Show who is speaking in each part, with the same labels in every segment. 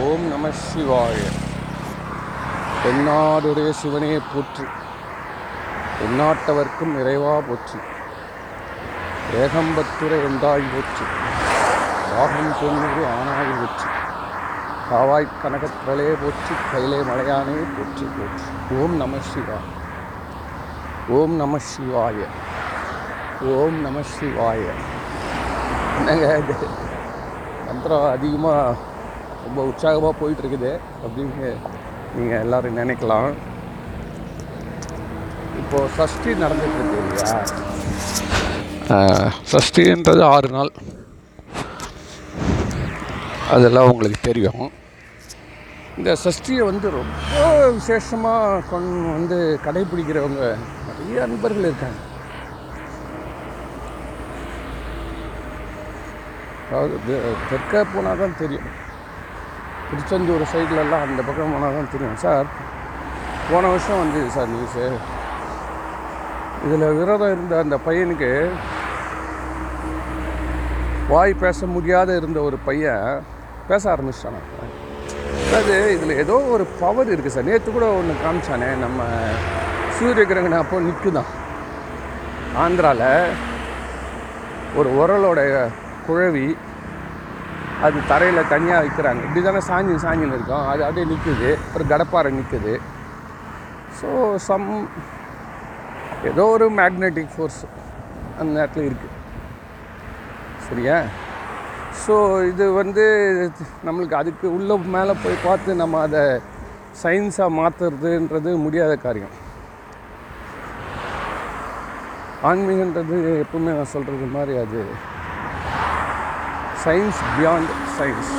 Speaker 1: ஓம் நம சிவாய. தென்னாடுடைய சிவனே போற்றி. தென்னாட்டவர்க்கும் இறைவா போற்றி. ஏகம்பத்துரை எந்தாய் போற்றி. ராகம் தொண்ணூறு ஆனாய் போற்றி. காவாய் கனகத்திரலே போற்றி. கையிலே மலையானே போற்றி போற்றி. ஓம் நம சிவாய. ஓம் நம சிவாய. ஓம் நம சிவாய. என்னங்க மந்திரம் அதிகமாக ரொம்ப உற்சாகமாக போயிட்டுருக்குது. அப்படின்னு நீங்கள் எல்லோரும் நினைக்கலாம். இப்போது சஷ்டி நடந்துட்டு இருக்கு இல்லையா சஷ்டின்றது ஆறு நாள். அதெல்லாம் உங்களுக்கு தெரியும். இந்த சஷ்டியை வந்து ரொம்ப விசேஷமாக கொண்டு வந்து கடைபிடிக்கிறவங்க நிறைய அன்பர்கள் இருக்காங்க. அதாவது தெற்க போனால் தான் தெரியும். திருச்செந்தூர் சைட்லலாம் அந்த பக்கம் போனால் தான் தெரியும். சார் போன வருஷம் வந்தது சார் நியூஸு இதில் விரதம் இருந்த அந்த பையனுக்கு வாய் பேச முடியாத இருந்த ஒரு பையன் பேச ஆரம்பிச்சிட்டான். அதாவது இதில் ஏதோ ஒரு பவர் இருக்குது சார். நேற்று கூட ஒன்று காமிச்சானே நம்ம சூரிய கிரகணம் அப்போ நிற்குதான் ஆந்திராவில் ஒரு உரலோட குழவி அது தரையில் தனியாக வைக்கிறாங்க. இப்படி தானே சாஞ்சி சாஞ்சின்னு இருக்கும். அது அப்படியே நிற்குது ஒரு கடப்பாறை நிற்குது ஸோ சம் ஏதோ ஒரு மேக்னெட்டிக் ஃபோர்ஸ் அந்த நேரத்தில் இருக்குது சரியா? ஸோ இது வந்து நம்மளுக்கு அதுக்கு உள்ள மேலே போய் பார்த்து நம்ம அதை சயின்ஸாக மாற்றுறதுன்றது முடியாத காரியம். ஆன்மீகன்றது எப்பவுமே நான் சொல்கிறது மாதிரி அது சயின்ஸ் பியாண்ட் சயின்ஸ்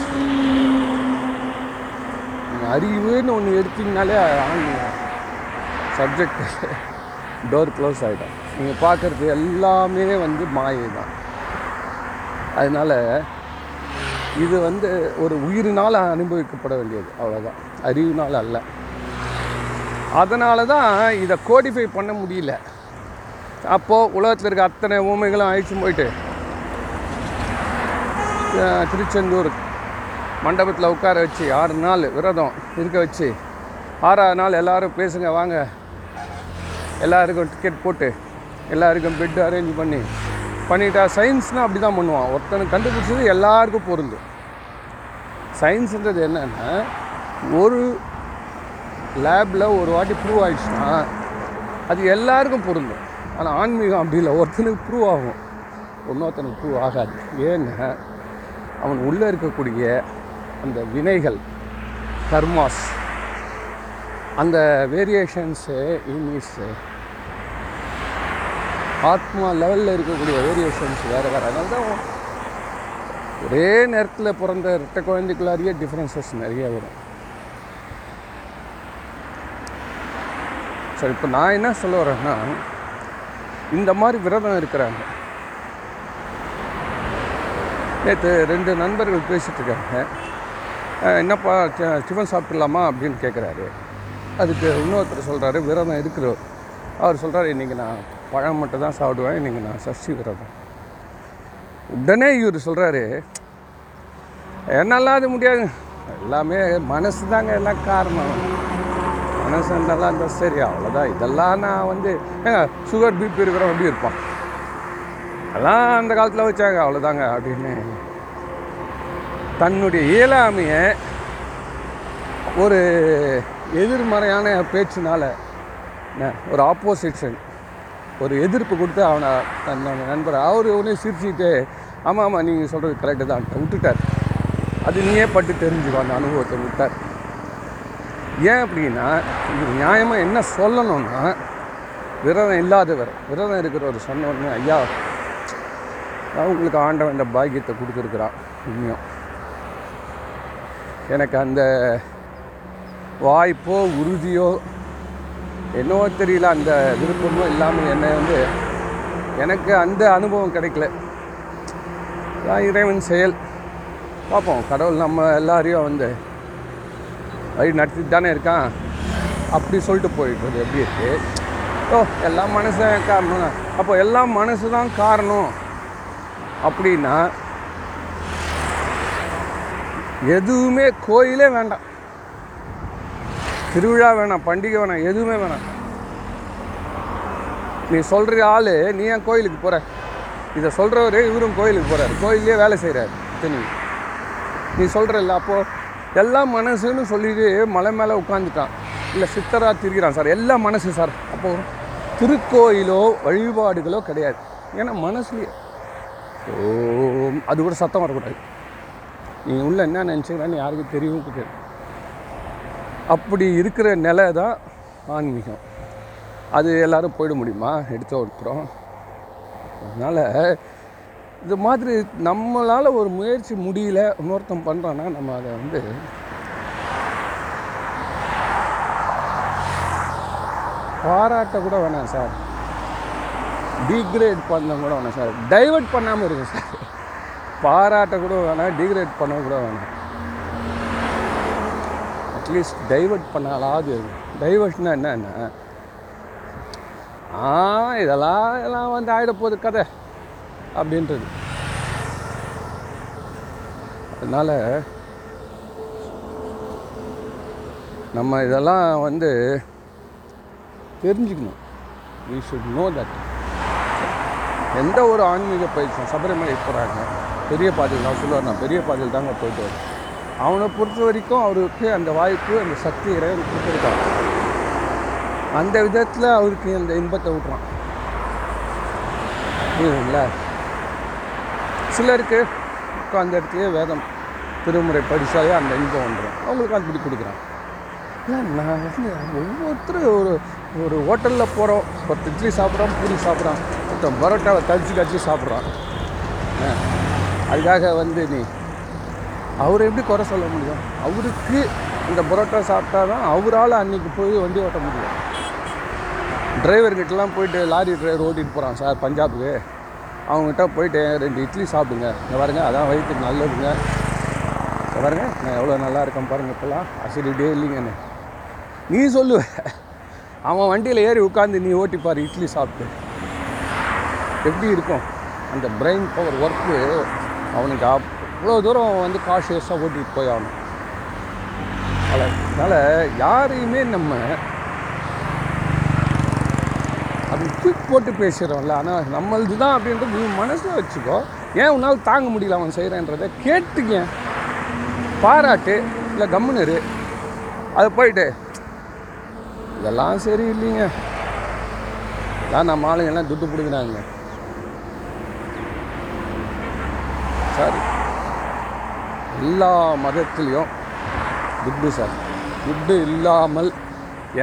Speaker 1: அறிவுன்னு ஒன்று எடுத்தீங்கனாலே ஆன்மீகம் சப்ஜெக்ட் டோர் க்ளோஸ் ஆகிடும் நீங்கள் பார்க்குறது எல்லாமே வந்து மாயை தான் அதனால் இது வந்து ஒரு உயிரினால் அனுபவிக்கப்பட வேண்டியது. அவ்வளோதான் அறிவினால் அல்ல. அதனால தான் இதை கோடிஃபை பண்ண முடியல. அப்போது உலகத்தில் இருக்க அத்தனை ஊமைகளும் அழிச்சு போயிட்டு திருச்செந்தூர் மண்டபத்தில் உட்கார வச்சு ஆறு நாள் விரதம் இருக்க வச்சு ஆறாவது நாள் எல்லோரும் பேசுங்க வாங்க. எல்லாருக்கும் டிக்கெட் போட்டு எல்லாருக்கும் பெட் அரேஞ்ச் பண்ணி. பண்ணிட்டா சயின்ஸ்னால் அப்படி தான் பண்ணுவான். ஒருத்தனுக்கு கண்டுபிடிச்சது எல்லாருக்கும் பொருந்தும் சயின்ஸுன்றது என்னென்னா ஒரு லேபில் ஒரு வாட்டி ப்ரூவ் ஆகிடுச்சுன்னா அது எல்லாருக்கும் பொருந்தும் ஆனால் ஆன்மீகம் அப்படி இல்லை. ஒருத்தனுக்கு ப்ரூவ் ஆகும். இன்னொருத்தனுக்கு ப்ரூவ் ஆகாது. ஏன்னா அவன் உள்ளே இருக்கக்கூடிய அந்த வினைகள் கர்மாஸ் அந்த வேரியேஷன்ஸு இங்கிலீஷு ஆத்மா லெவலில் இருக்கக்கூடிய வேரியேஷன்ஸ் வேறு வேறு. அதனால தான் ஒரே நேரத்தில் பிறந்த ரெட்டை குழந்தைக்குள்ளாரியே டிஃப்ரென்சஸ் நிறைய வரும். ஸோ இப்போ நான் என்ன சொல்ல வரேன்னா இந்த மாதிரி விரதம் இருக்கிறாங்க. நேற்று ரெண்டு நண்பர்கள் பேசிகிட்ருக்காங்க என்னப்பா டிஃபன் சாப்பிட்லாமா அப்படின்னு கேட்குறாரு அதுக்கு இன்னொருத்தர் சொல்கிறாரு விரதம் இருக்கிறவர் அவர் சொல்கிறாரு இன்றைக்கி நான் பழம் மட்டும் தான் சாப்பிடுவேன் இன்றைக்கி நான் சஷ்டி விரதம். உடனே இவர் சொல்கிறாரு என்னால் அது முடியாது. எல்லாமே மனசு தாங்க எல்லாம் காரணம். மனசு நல்லா இருந்தால் சரி அவ்வளோதான் இதெல்லாம் நான் வந்து ஏங்க சுகர் பிபி இருக்கிறவன் எப்படி இருப்பான். அதெல்லாம் அந்த காலத்தில் வச்சாங்க அவ்வளோதாங்க அப்படின்னு. தன்னுடைய இயலாமையை ஒரு எதிர்மறையான பேச்சினால என்ன, ஒரு ஆப்போசிஷன் ஒரு எதிர்ப்பு கொடுத்து அவனை தன்னோட நண்பர் அவர் உடனே சிரிச்சுட்டு ஆமாம் ஆமாம் நீங்கள் சொல்கிறது கரெக்டு தான் விட்டுட்டார். அது நீயே பட்டு தெரிஞ்சுக்கோ அந்த அனுபவத்தை விட்டார். ஏன் அப்படின்னா இது நியாயமாக என்ன சொல்லணும்னா விரதம் இல்லாதவர் விரதம் இருக்கிறவர் சொன்ன உடனே ஐயா அவங்களுக்கு ஆண்டவன் இந்த பாக்கியத்தை கொடுத்துருக்குறான் இன்னும் எனக்கு அந்த வாய்ப்போ உறுதியோ என்னவோ தெரியல அந்த விருப்பமோ இல்லாமல் என்னை வந்து எனக்கு அந்த அனுபவம் கிடைக்கல. இறைவன் செயல். பார்ப்போம் கடவுள் நம்ம எல்லாரையும் வந்து வழி நடத்திட்டு தானே இருக்கான். அப்படி சொல்லிட்டு போயிட்டு எப்படி இருக்குது ஓ எல்லாம் மனசு தான் காரணம். தான் அப்போ எல்லாம் மனசு தான் காரணம். அப்படின்னா எதுவுமே கோயிலே வேண்டாம். திருவிழா வேணாம் பண்டிகை வேணாம் எதுவுமே வேணாம். நீ சொல்கிற ஆள் நீ ஏன் கோயிலுக்கு போகிற இதை சொல்கிறவர் இவரும் கோயிலுக்கு போகிறார் கோயிலே வேலை செய்கிறார் தனி நீ சொல்கிறல்ல அப்போது எல்லாம் மனசுன்னு சொல்லிட்டு மலை மேலே உட்காந்துட்டான் இல்லை சித்தராக திரிகிறான் சார். எல்லாம் மனசு சார். அப்போது திருக்கோயிலோ வழிபாடுகளோ கிடையாது. ஏன்னா மனசுலேயே. ஓ அது கூட சத்தம் வரக்கூடாது. நீ உள்ள என்ன நினச்சிக்கிறான்னு யாருக்கும் தெரியவும் தெரியாது அப்படி இருக்கிற நிலை தான் ஆன்மீகம். அது எல்லாரும் போயிட முடியுமா? எடுத்த ஒருத்தரும் அதனால் இது மாதிரி நம்மளால் ஒரு முயற்சி முடியல இன்னொருத்தன் பண்ணுறோன்னா நம்ம அதை வந்து பாராட்ட கூட வேணாம் சார். டீக்ரேட் பண்ண கூட வேணாம் சார். டைவர்ட் பண்ணாமல் இருக்கும் சார். பாராட்ட கூட வேணாம் டீக்ரேட் பண்ண கூட வேணாம். அட்லீஸ்ட் டைவர்ட் பண்ணாலாவது டைவர்ட்னா என்னன்னா ஆ இதெல்லாம் இதெல்லாம் வந்து ஆகிட போகுது கதை. அப்படின்றது. அதனால் நம்ம இதெல்லாம் வந்து தெரிஞ்சுக்கணும். வி ஷுட் நோ தட் எந்த ஒரு ஆன்மீக பயிற்சியும் சபரிமலை போகிறாங்க பெரிய பாதையில் நான் சொல்லுவார் நான் பெரிய பாதையில் தாங்க போயிட்டு வரேன். அவனை பொறுத்த வரைக்கும் அவருக்கு அந்த வாய்ப்பு அந்த சக்தி இறைவன் கொடுத்துருக்காங்க அந்த விதத்தில் அவருக்கு அந்த இன்பத்தை விட்றான் புரியுதுங்களா? சிலருக்கு உட்காந்த இடத்துலையே வேதம் திருமுறை படித்தாலே அந்த இன்பம் வந்துடும். அவங்களுக்கு அப்படி கொடுக்குறான். இல்லை நான் வந்து ஒவ்வொருத்தரும் ஒரு ஒரு ஹோட்டலில் போகிறோம் பத்து இட்லி சாப்பிட்றோம் பூரி சாப்பிட்றான் ஒருத்தன் பரோட்டாவை கடிச்சு கடிச்சு சாப்பிட்றான் அதுக்காக வந்து நீ அவரை எப்படி குறை சொல்ல முடியும்? அவருக்கு இந்த பரோட்டா சாப்பிட்டா தான் அவரால் அன்றைக்கி போய் வண்டி ஓட்ட முடியும். டிரைவர்கிட்டலாம் போயிட்டு லாரி டிரைவர் ஓட்டிகிட்டு போகிறான் சார் பஞ்சாபுக்கு. அவங்ககிட்ட போயிட்டு ரெண்டு இட்லி சாப்பிடுங்க. இங்கே பாருங்க அதான் வயிற்றுக்கு நல்லதுங்க. பாருங்க நான் எவ்வளோ நல்லா இருக்கேன் பாருங்க இப்போலாம். அசிடிட்டே இல்லைங்கன்னு நீ சொல்லுவ அவன் வண்டியில் ஏறி உட்காந்து நீ ஓட்டிப்பார் இட்லி சாப்பிட்டு. எப்படி இருக்கும்? அந்த பிரெயின் பவர் ஒர்க்கு அவனுக்கு அவ்வளோ தூரம் அவன் வந்து காஷியஸாக ஓட்டிகிட்டு போய் ஆகணும் அதனால் யாரையுமே நம்ம அப்படி தூக்கி போட்டு பேசுகிறோம்ல ஆனால் நம்மளது தான் அப்படின்றது நீ மனசில் வச்சுக்கோ. ஏன் உன்னால் தாங்க முடியல அவன் செய்கிறேன்றதை கேட்டுக்க. பாராட்டு இல்லை கம்முனரு அது போயிட்டு இதெல்லாம் சரி இல்லைங்க இதான் நம்ம ஆளுங்கெல்லாம் துட்டு பிடிக்கிறாங்க. சார். எல்லா மதத்துலேயும் குட்டு சார். குட்டு இல்லாமல்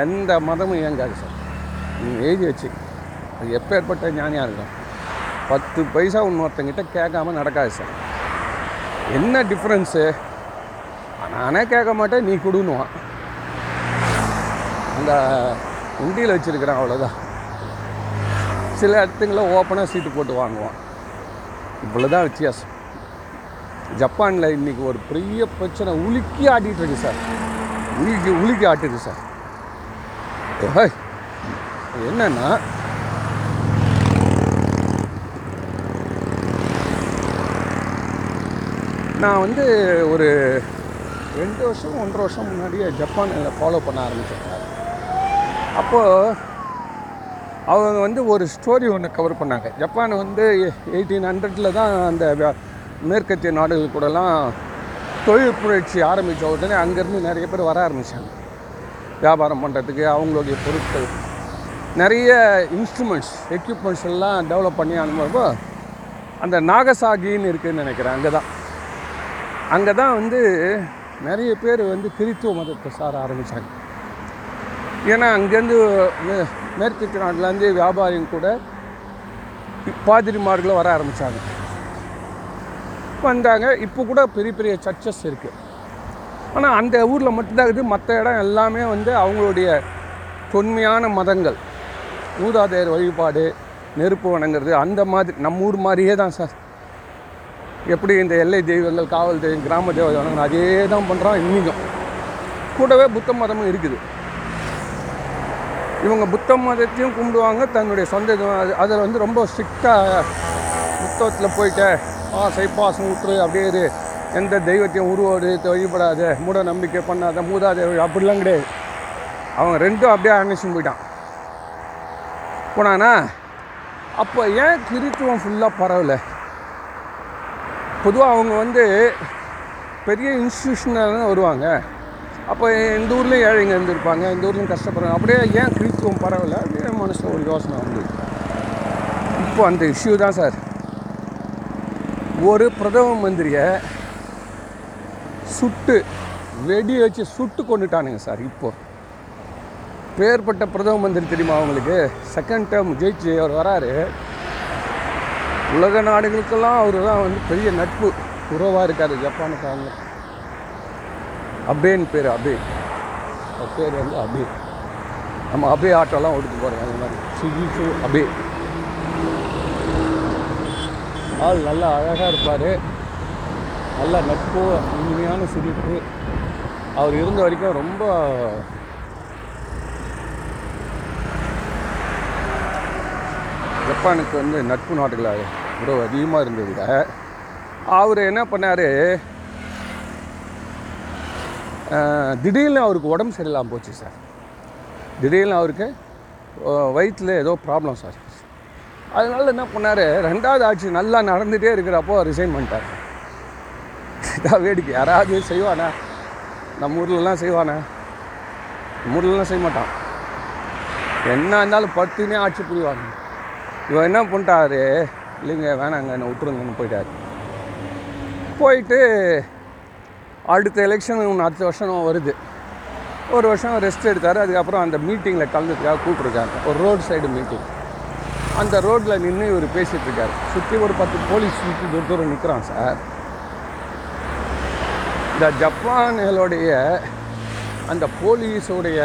Speaker 1: எந்த மதமும் இயங்காது சார். நீங்கள் எழுதி வச்சு. அது எப்பேற்பட்ட ஞானியாக இருக்கும் பத்து பைசா இன்னொருத்தங்கிட்ட கேட்காம நடக்காது சார். என்ன டிஃப்ரென்ஸு நானே கேட்க மாட்டேன் நீ கொடுன்னுவான். அந்த உண்டியில் வச்சுருக்கிறேன் அவ்வளோதான் சில இடத்துங்களில் ஓப்பனாக சீட்டு போட்டு வாங்குவான். இவ்வளோ தான் வித்தியாசம். ஜப்பானில் இன்றைக்கி ஒரு பெரிய பிரச்சனை. உலுக்கி ஆட்டிகிட்டு இருக்கு சார். உலுக்கி உலுக்கி ஆட்டுது சார். என்னன்னா நான் வந்து ஒரு ரெண்டு வருஷம் ஒன்றரை வருஷம் முன்னாடியே ஜப்பானில் ஃபாலோ பண்ண ஆரம்பித்தேன் அப்போது அவங்க வந்து ஒரு ஸ்டோரி ஒன்று கவர் பண்ணாங்க. ஜப்பான் வந்து எயிட்டீன் ஹண்ட்ரடில் தான் அந்த மேற்கத்திய நாடுகள் கூடலாம் தொழில் புரட்சி ஆரம்பித்த உடனே அங்கேருந்து நிறைய பேர் வர ஆரம்பித்தாங்க வியாபாரம் பண்ணுறதுக்கு அவங்களுடைய பொருட்கள். நிறைய இன்ஸ்ட்ருமெண்ட்ஸ் எக்யூப்மெண்ட்ஸ் எல்லாம் டெவலப் பண்ணி அனுப்புறப்போ அந்த நாகசாகின்னு இருக்குதுன்னு நினைக்கிறேன் அங்கே தான் அங்கே தான் வந்து நிறைய பேர் வந்து கிறித்துவ மதத்தை சார ஆரம்பித்தாங்க ஏன்னா அங்கேருந்து மே- மேற்கத்திய நாட்டிலேருந்து வியாபாரியும் கூட பாதிரிமார்களும் வர ஆரம்பித்தாங்க வந்தாங்க. இப்போ கூட பெரிய பெரிய சர்ச்சஸ் இருக்குது ஆனால் அந்த ஊரில் மட்டும்தான் இருக்குது மற்ற இடம் எல்லாமே வந்து அவங்களுடைய தொன்மையான மதங்கள். ஊதாதையர் வழிபாடு நெருப்பு வணங்குறது அந்த மாதிரி நம்ம ஊர் மாதிரியே தான் சார். எப்படி இந்த எல்லை தெய்வங்கள் காவல் தெய்வம் கிராம தெய்வம் வணங்கணும் அதே தான் பண்ணுறோம் இன்றைக்கும் கூடவே புத்த மதமும் இருக்குது. இவங்க புத்த மதத்தையும் கும்பிடுவாங்க. தன்னுடைய சொந்த அதில் வந்து ரொம்ப ஸ்ட்ரிக்டாக புத்தகத்தில் போயிட்ட ஆசை ஊற்று அப்படியே இது எந்த தெய்வத்தையும் உருவோடு வழிபடாது மூட நம்பிக்கை பண்ணாத மூதாத அப்படிலாம் கிடையாது. அவன் ரெண்டும் அப்படியே அனுப்பிச்சு போயிட்டான். போனானா அப்போ ஏன் கிறித்துவம் ஃபுல்லாக பரவலை? பொதுவாக அவங்க வந்து பெரிய இன்ஸ்டியூஷனில் வருவாங்க. அப்போ இந்த ஊர்லேயும் ஏழைங்க இருந்திருப்பாங்க இந்த ஊர்லேயும் கஷ்டப்படுறாங்க அப்படியே ஏன் கிறித்துவம் பரவலை? அப்படியே மனசில் ஒரு யோசனை வந்து. இப்போ அந்த இஷ்யூ தான் சார். ஒரு பிரதம மந்திரியை சுட்டு வெடி வச்சு சுட்டு கொண்டுட்டானுங்க சார் இப்போ. பேர்பட்ட பிரதம மந்திரி தெரியுமா அவங்களுக்கு செகண்ட் டேர்ம் ஜெயிச்சு அவர் வராரு. உலக நாடுகளுக்கெல்லாம் அவர் தான் வந்து பெரிய நட்பு உறவாக இருக்கார் ஜப்பானுக்காரங்க அபேன்னு பேர் அபே. அவர் பேர் வந்து அபே. நம்ம அபே ஆட்டோலாம் ஓடிட்டு போகிறோம் அந்த மாதிரி. சுஜிசு அபே. ஆள் நல்லா அழகாக இருப்பார். நல்ல நட்பு இனிமையான சிரிப்பு. அவர் இருந்த வரைக்கும் ரொம்ப ஜப்பானுக்கு வந்து நட்பு நாடுகளாக உறவு அதிகமாக இருந்தது அவர் என்ன பண்ணார்? திடீர்னு அவருக்கு உடம்பு சரியில்லாமல் போச்சு சார். திடீர்னு அவருக்கு வயிற்றில் ஏதோ ப்ராப்ளம் சார். அதனால என்ன பண்ணார்? ரெண்டாவது ஆட்சி நல்லா நடந்துகிட்டே இருக்கிறப்போ ரிசைன் பண்ணிட்டார். இதான் வேடிக்கை. யாராவது செய்வானா? நம்ம ஊர்லலாம் செய்வானா? நம்ம ஊர்லலாம் செய்ய மாட்டான். என்ன இருந்தாலும் பத்துனே ஆட்சி புரிவாங்க. இவன் என்ன பண்ணிட்டாரு? இல்லைங்க வேணாங்க என்னை விட்டுருங்கன்னு போயிட்டார். போயிட்டு அடுத்த எலெக்ஷன் ஒன்று அடுத்த வருஷம் வருது. ஒரு வருஷம் ரெஸ்ட் எடுத்தார். அதுக்கப்புறம் அந்த மீட்டிங்கில் கலந்துக்காக கூப்பிட்ருக்காங்க ஒரு ரோடு சைடு மீட்டிங் அந்த ரோட்டில் நின்று இவர் பேசிகிட்டு சுற்றி ஒரு பத்து போலீஸ் சுற்றி தூர தூரம் நிற்கிறான் சார். இந்த ஜப்பான்களுடைய அந்த போலீஸோடைய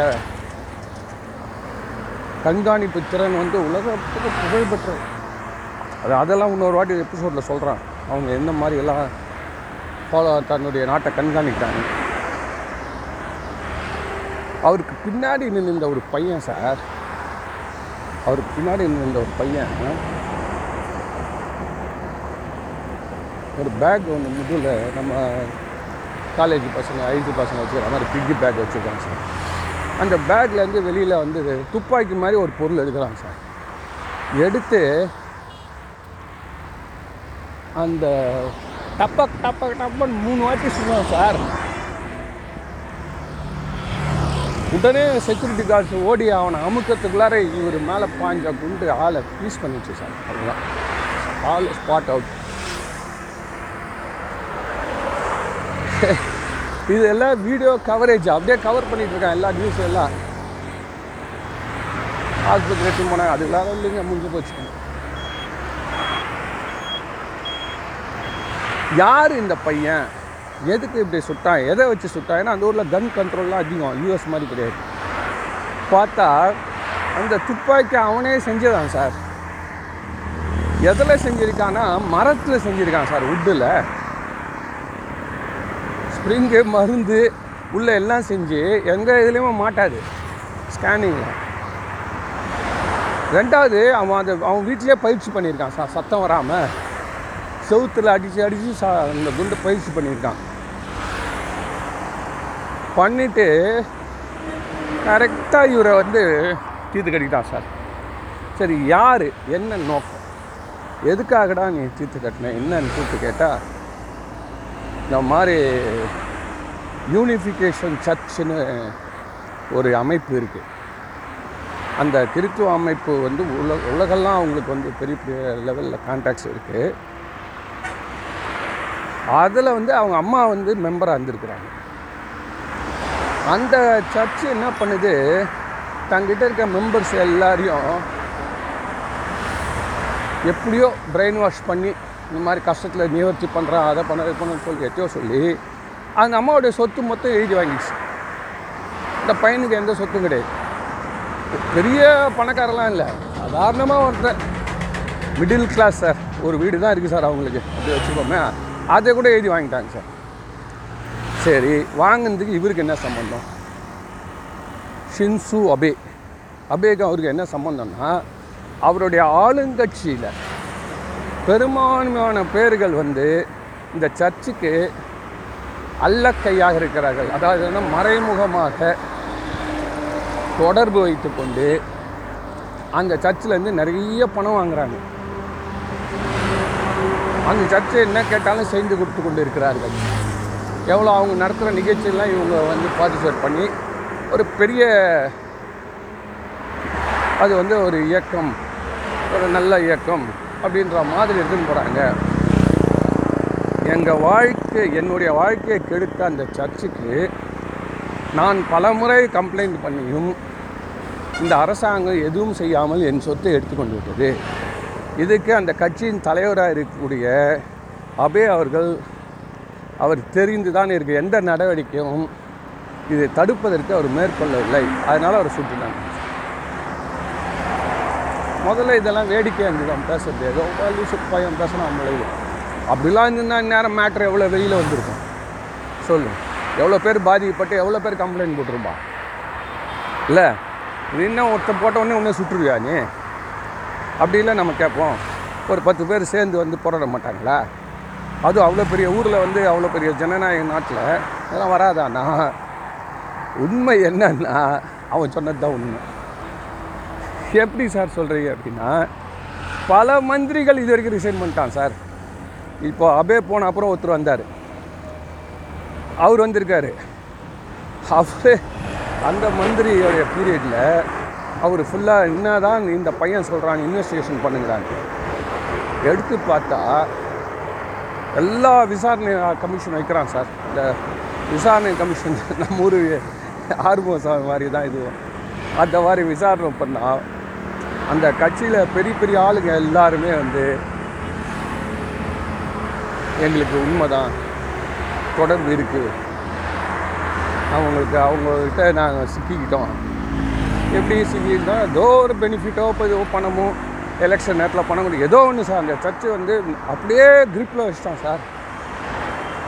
Speaker 1: கண்காணிப்பு திறன் வந்து உலகத்துக்கு புகழ்பெற்றது. அது அதெல்லாம் இன்னொரு வாட்டி எபிசோடில் சொல்கிறான் அவங்க எந்த மாதிரி எல்லாம் ஃபாலோ தன்னுடைய நாட்டை கண்காணிக்கிறாங்க. அவருக்கு பின்னாடி நின்ற ஒரு பையன் சார் அவருக்கு பின்னாடி இருந்த ஒரு பையன். ஒரு பேக் ஒன்று முதுல நம்ம காலேஜ் பசங்க ஐடி பசங்க வச்சுக்கிற மாதிரி பிக்கி பேக் வச்சுருக்காங்க சார். அந்த பேக்லேருந்து வெளியில் வந்து துப்பாக்கி மாதிரி ஒரு பொருள் எடுக்கிறாங்க சார். எடுத்து அந்த டப்பக் டப்பக் டப்பன்னு மூணு வாட்டி சொல்லுவாங்க சார். உடனே செக்யூரிட்டி கார்ட்ஸ் ஓடி அவனை அமுக்கத்துக்குள்ளார இவர் மேலே பாஞ்ச குண்டு ஆளை பீஸ் பண்ணிச்சு சார். அவ்வளோதான் ஆல் ஸ்பாட் அவுட் இது எல்லாம் வீடியோ கவரேஜ் அப்படியே கவர் பண்ணிட்டு இருக்கான். எல்லா நியூஸும் எல்லாம். ஆஸ்பத்திரி எடுத்து போனேன் அது இல்லாத இல்லைங்க. முடிஞ்சு போச்சு. யார் இந்த பையன்? எதுக்கு இப்படி சுட்டான் எதை வச்சு சுட்டான் ஏன்னா அந்த ஊரில் கன் கண்ட்ரோல்லாம் அதிகம். யூஎஸ் மாதிரி கிடையாது. பார்த்தா அந்த துப்பாக்கி அவனே செஞ்சதான் சார். எதில் செஞ்சுருக்கான்னா மரத்தில் செஞ்சுருக்கான் சார் உட்டில் ஸ்ப்ரிங்கு மருந்து உள்ள எல்லாம் செஞ்சு எங்கள் இதுலேயுமே மாட்டாது ஸ்கேனிங்கில் ரெண்டாவது அவன் அந்த அவன் வீட்டிலே பயிற்சி பண்ணியிருக்கான் சார் சத்தம் வராமல் செவுத்தில் அடித்து அடித்து சா அந்த குண்டை பயிற்சி பண்ணியிருக்கான். பண்ணிவிட்டு கரெக்டாக இவரை வந்து தீர்த்து கட்டிட்டான் சார். சரி யார்? என்ன நோக்கம்? எதுக்காகடா நீ தீர்த்து கட்டின? என்னன்னு கூப்பிட்டு கேட்டால் இந்த மாதிரி யூனிஃபிகேஷன் சர்ச்சுன்னு ஒரு அமைப்பு இருக்குது அந்த கிறித்துவ அமைப்பு வந்து உல உலகெல்லாம் அவங்களுக்கு வந்து பெரிய பெரிய லெவலில் கான்டாக்ட்ஸ் இருக்குது அதில் வந்து அவங்க அம்மா வந்து மெம்பராக இருந்திருக்கிறாங்க. அந்த சர்ச்சு என்ன பண்ணுது? தங்கிட்ட இருக்க மெம்பர்ஸ் எல்லாரையும் எப்படியோ பிரெயின் வாஷ் பண்ணி இந்த மாதிரி கஷ்டத்தில் நிவர்த்தி பண்ணுறான் அதை பண்ண இதை பண்ணு சொல்லி எத்தையோ சொல்லி அந்த அம்மாவுடைய சொத்து மொத்தம் எழுதி வாங்கிடுச்சு. இந்த பையனுக்கு எந்த சொத்தும் கிடையாது. பெரிய பணக்காரெல்லாம் இல்லை. சாதாரணமாக ஒருத்தர் மிடில் கிளாஸ் சார் ஒரு வீடு தான் இருக்குது சார் அவங்களுக்கு. அப்படி வச்சுக்கோமே. அதை கூட எழுதி வாங்கிட்டாங்க சார். சரி வாங்கினதுக்கு இவருக்கு என்ன சம்மந்தம் ஷின்சு அபே. அபேக்கு அவருக்கு என்ன சம்மந்தம்னா அவருடைய ஆளுங்கட்சியில் பெரும்பான்மையான பேர்கள் வந்து இந்த சர்ச்சுக்கு அல்லக்கையாக இருக்கிறார்கள். அதாவது என்ன மறைமுகமாக தொடர்பு வைத்துக்கொண்டு அந்த சர்ச்சிலேருந்து நிறைய பணம் வாங்குறாங்க. அந்த சர்ச்சை என்ன கேட்டாலும் செய்து கொடுத்து கொண்டு இருக்கிறார்கள் எவ்வளோ அவங்க நடத்துகிற நிகழ்ச்சியெல்லாம் இவங்க வந்து பார்ட்டிசிபேட் பண்ணி ஒரு பெரிய அது வந்து ஒரு இயக்கம் ஒரு நல்ல இயக்கம் அப்படின்ற மாதிரி எடுத்துன்னு போகிறாங்க எங்கள் வாழ்க்கை என்னுடைய வாழ்க்கையை கெடுத்த அந்த சர்ச்சுக்கு நான் பலமுறை கம்ப்ளைண்ட் பண்ணியும் இந்த அரசாங்கம் எதுவும் செய்யாமல் என் சொத்தை எடுத்துக்கொண்டு விட்டது. இதுக்கு அந்த கட்சியின் தலைவராக இருக்கக்கூடிய அபே அவர்கள் அவர் தெரிந்து தான் இருக்கு. எந்த நடவடிக்கையும் இதை தடுப்பதற்கு அவர் மேற்கொள்ளவில்லை. அதனால் அவர் சுட்டினாங்க முதல்ல இதெல்லாம் வேடிக்கையாக இருந்துதான் பேசுறது. ஏதோ லூசு பையன் பேசணும் நம்மளே அப்படிலாம் இருந்திருந்தா நேரம் மேட்ரு எவ்வளோ வெளியில் வந்திருக்கும்? சொல்லு. எவ்வளோ பேர் பாதிக்கப்பட்டு எவ்வளோ பேர் கம்ப்ளைண்ட் போட்டிருப்பா? இல்லை? இது இன்னும் ஒருத்தன் போட்ட உடனே உடனே சுட்டுருவியா நீ? அப்படிலாம் நம்ம கேட்போம். ஒரு பத்து பேர் சேர்ந்து வந்து போராட மாட்டாங்களா? அதுவும் அவ்வளோ பெரிய ஊரில் வந்து அவ்வளோ பெரிய ஜனநாயக நாட்டில் அதெல்லாம் வராதானா உண்மை என்னன்னா அவன் சொன்னது தான் உண்மை. எப்படி சார் சொல்கிறீங்க அப்படின்னா பல மந்திரிகள் இது வரைக்கும் ரிசைன் பண்ணிட்டான் சார் இப்போ அபே போன அப்புறம் ஒருத்தர் வந்தார். அவர் வந்திருக்காரு. அவரு அந்த மந்திரியோடைய பீரியடில் அவர் ஃபுல்லாக என்ன தான் இந்த பையன் சொல்கிறான் இன்வெஸ்டிகேஷன் பண்ணுங்கிறான் எடுத்து பார்த்தா எல்லா விசாரணை கமிஷன் வைக்கிறான் சார். இந்த விசாரணை கமிஷன் நம்ம ஊர் ஆர்வம் சார் மாதிரி தான் இது. அந்த மாதிரி விசாரணை பண்ணால் அந்த கட்சியில் பெரிய பெரிய ஆளுங்க எல்லாருமே வந்து எங்களுக்கு உண்மைதான் தொடர்பு இருக்குது அவங்களுக்கு அவங்கக்கிட்ட நாங்கள் சிக்கிக்கிட்டோம். எப்படி சிக்கிக்கிட்டோம் ஏதோ ஒரு பெனிஃபிட்டோ இப்போ ஏதோ பணமோ எலெக்ஷன் நேரத்தில் பணம் கொடு ஏதோ ஒன்று சார் அந்த சர்ச்சு வந்து அப்படியே கிரிப்பில் வச்சுட்டான் சார்.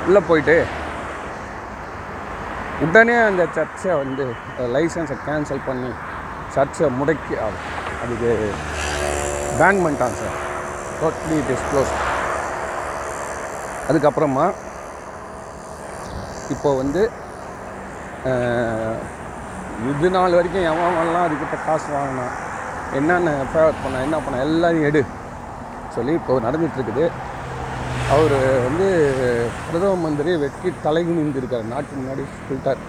Speaker 1: உள்ளே போயிட்டு உடனே அந்த சர்ச்சை வந்து லைசன்ஸை கேன்சல் பண்ணி சர்ச்சை முடக்கி அது- அதுக்கு பேன் பண்ணிட்டான் சார். டோட்லி டிஸ்க்ளோஸ் க்ளோஸ் அதுக்கப்புறமா இப்போ வந்து இது நாள் வரைக்கும் எவன்லாம் அதுக்கிட்ட காசு வாங்கினான். என்னென்ன ஃபேவர் பண்ண என்ன பண்ண எல்லாரையும் எடு சொல்லி இப்போ நடந்துகிட்ருக்குது. அவர் வந்து பிரதம மந்திரி வெட்டி தலைமுனிந்துருக்கார் நாட்டு முன்னாடி சொல்லிட்டார்.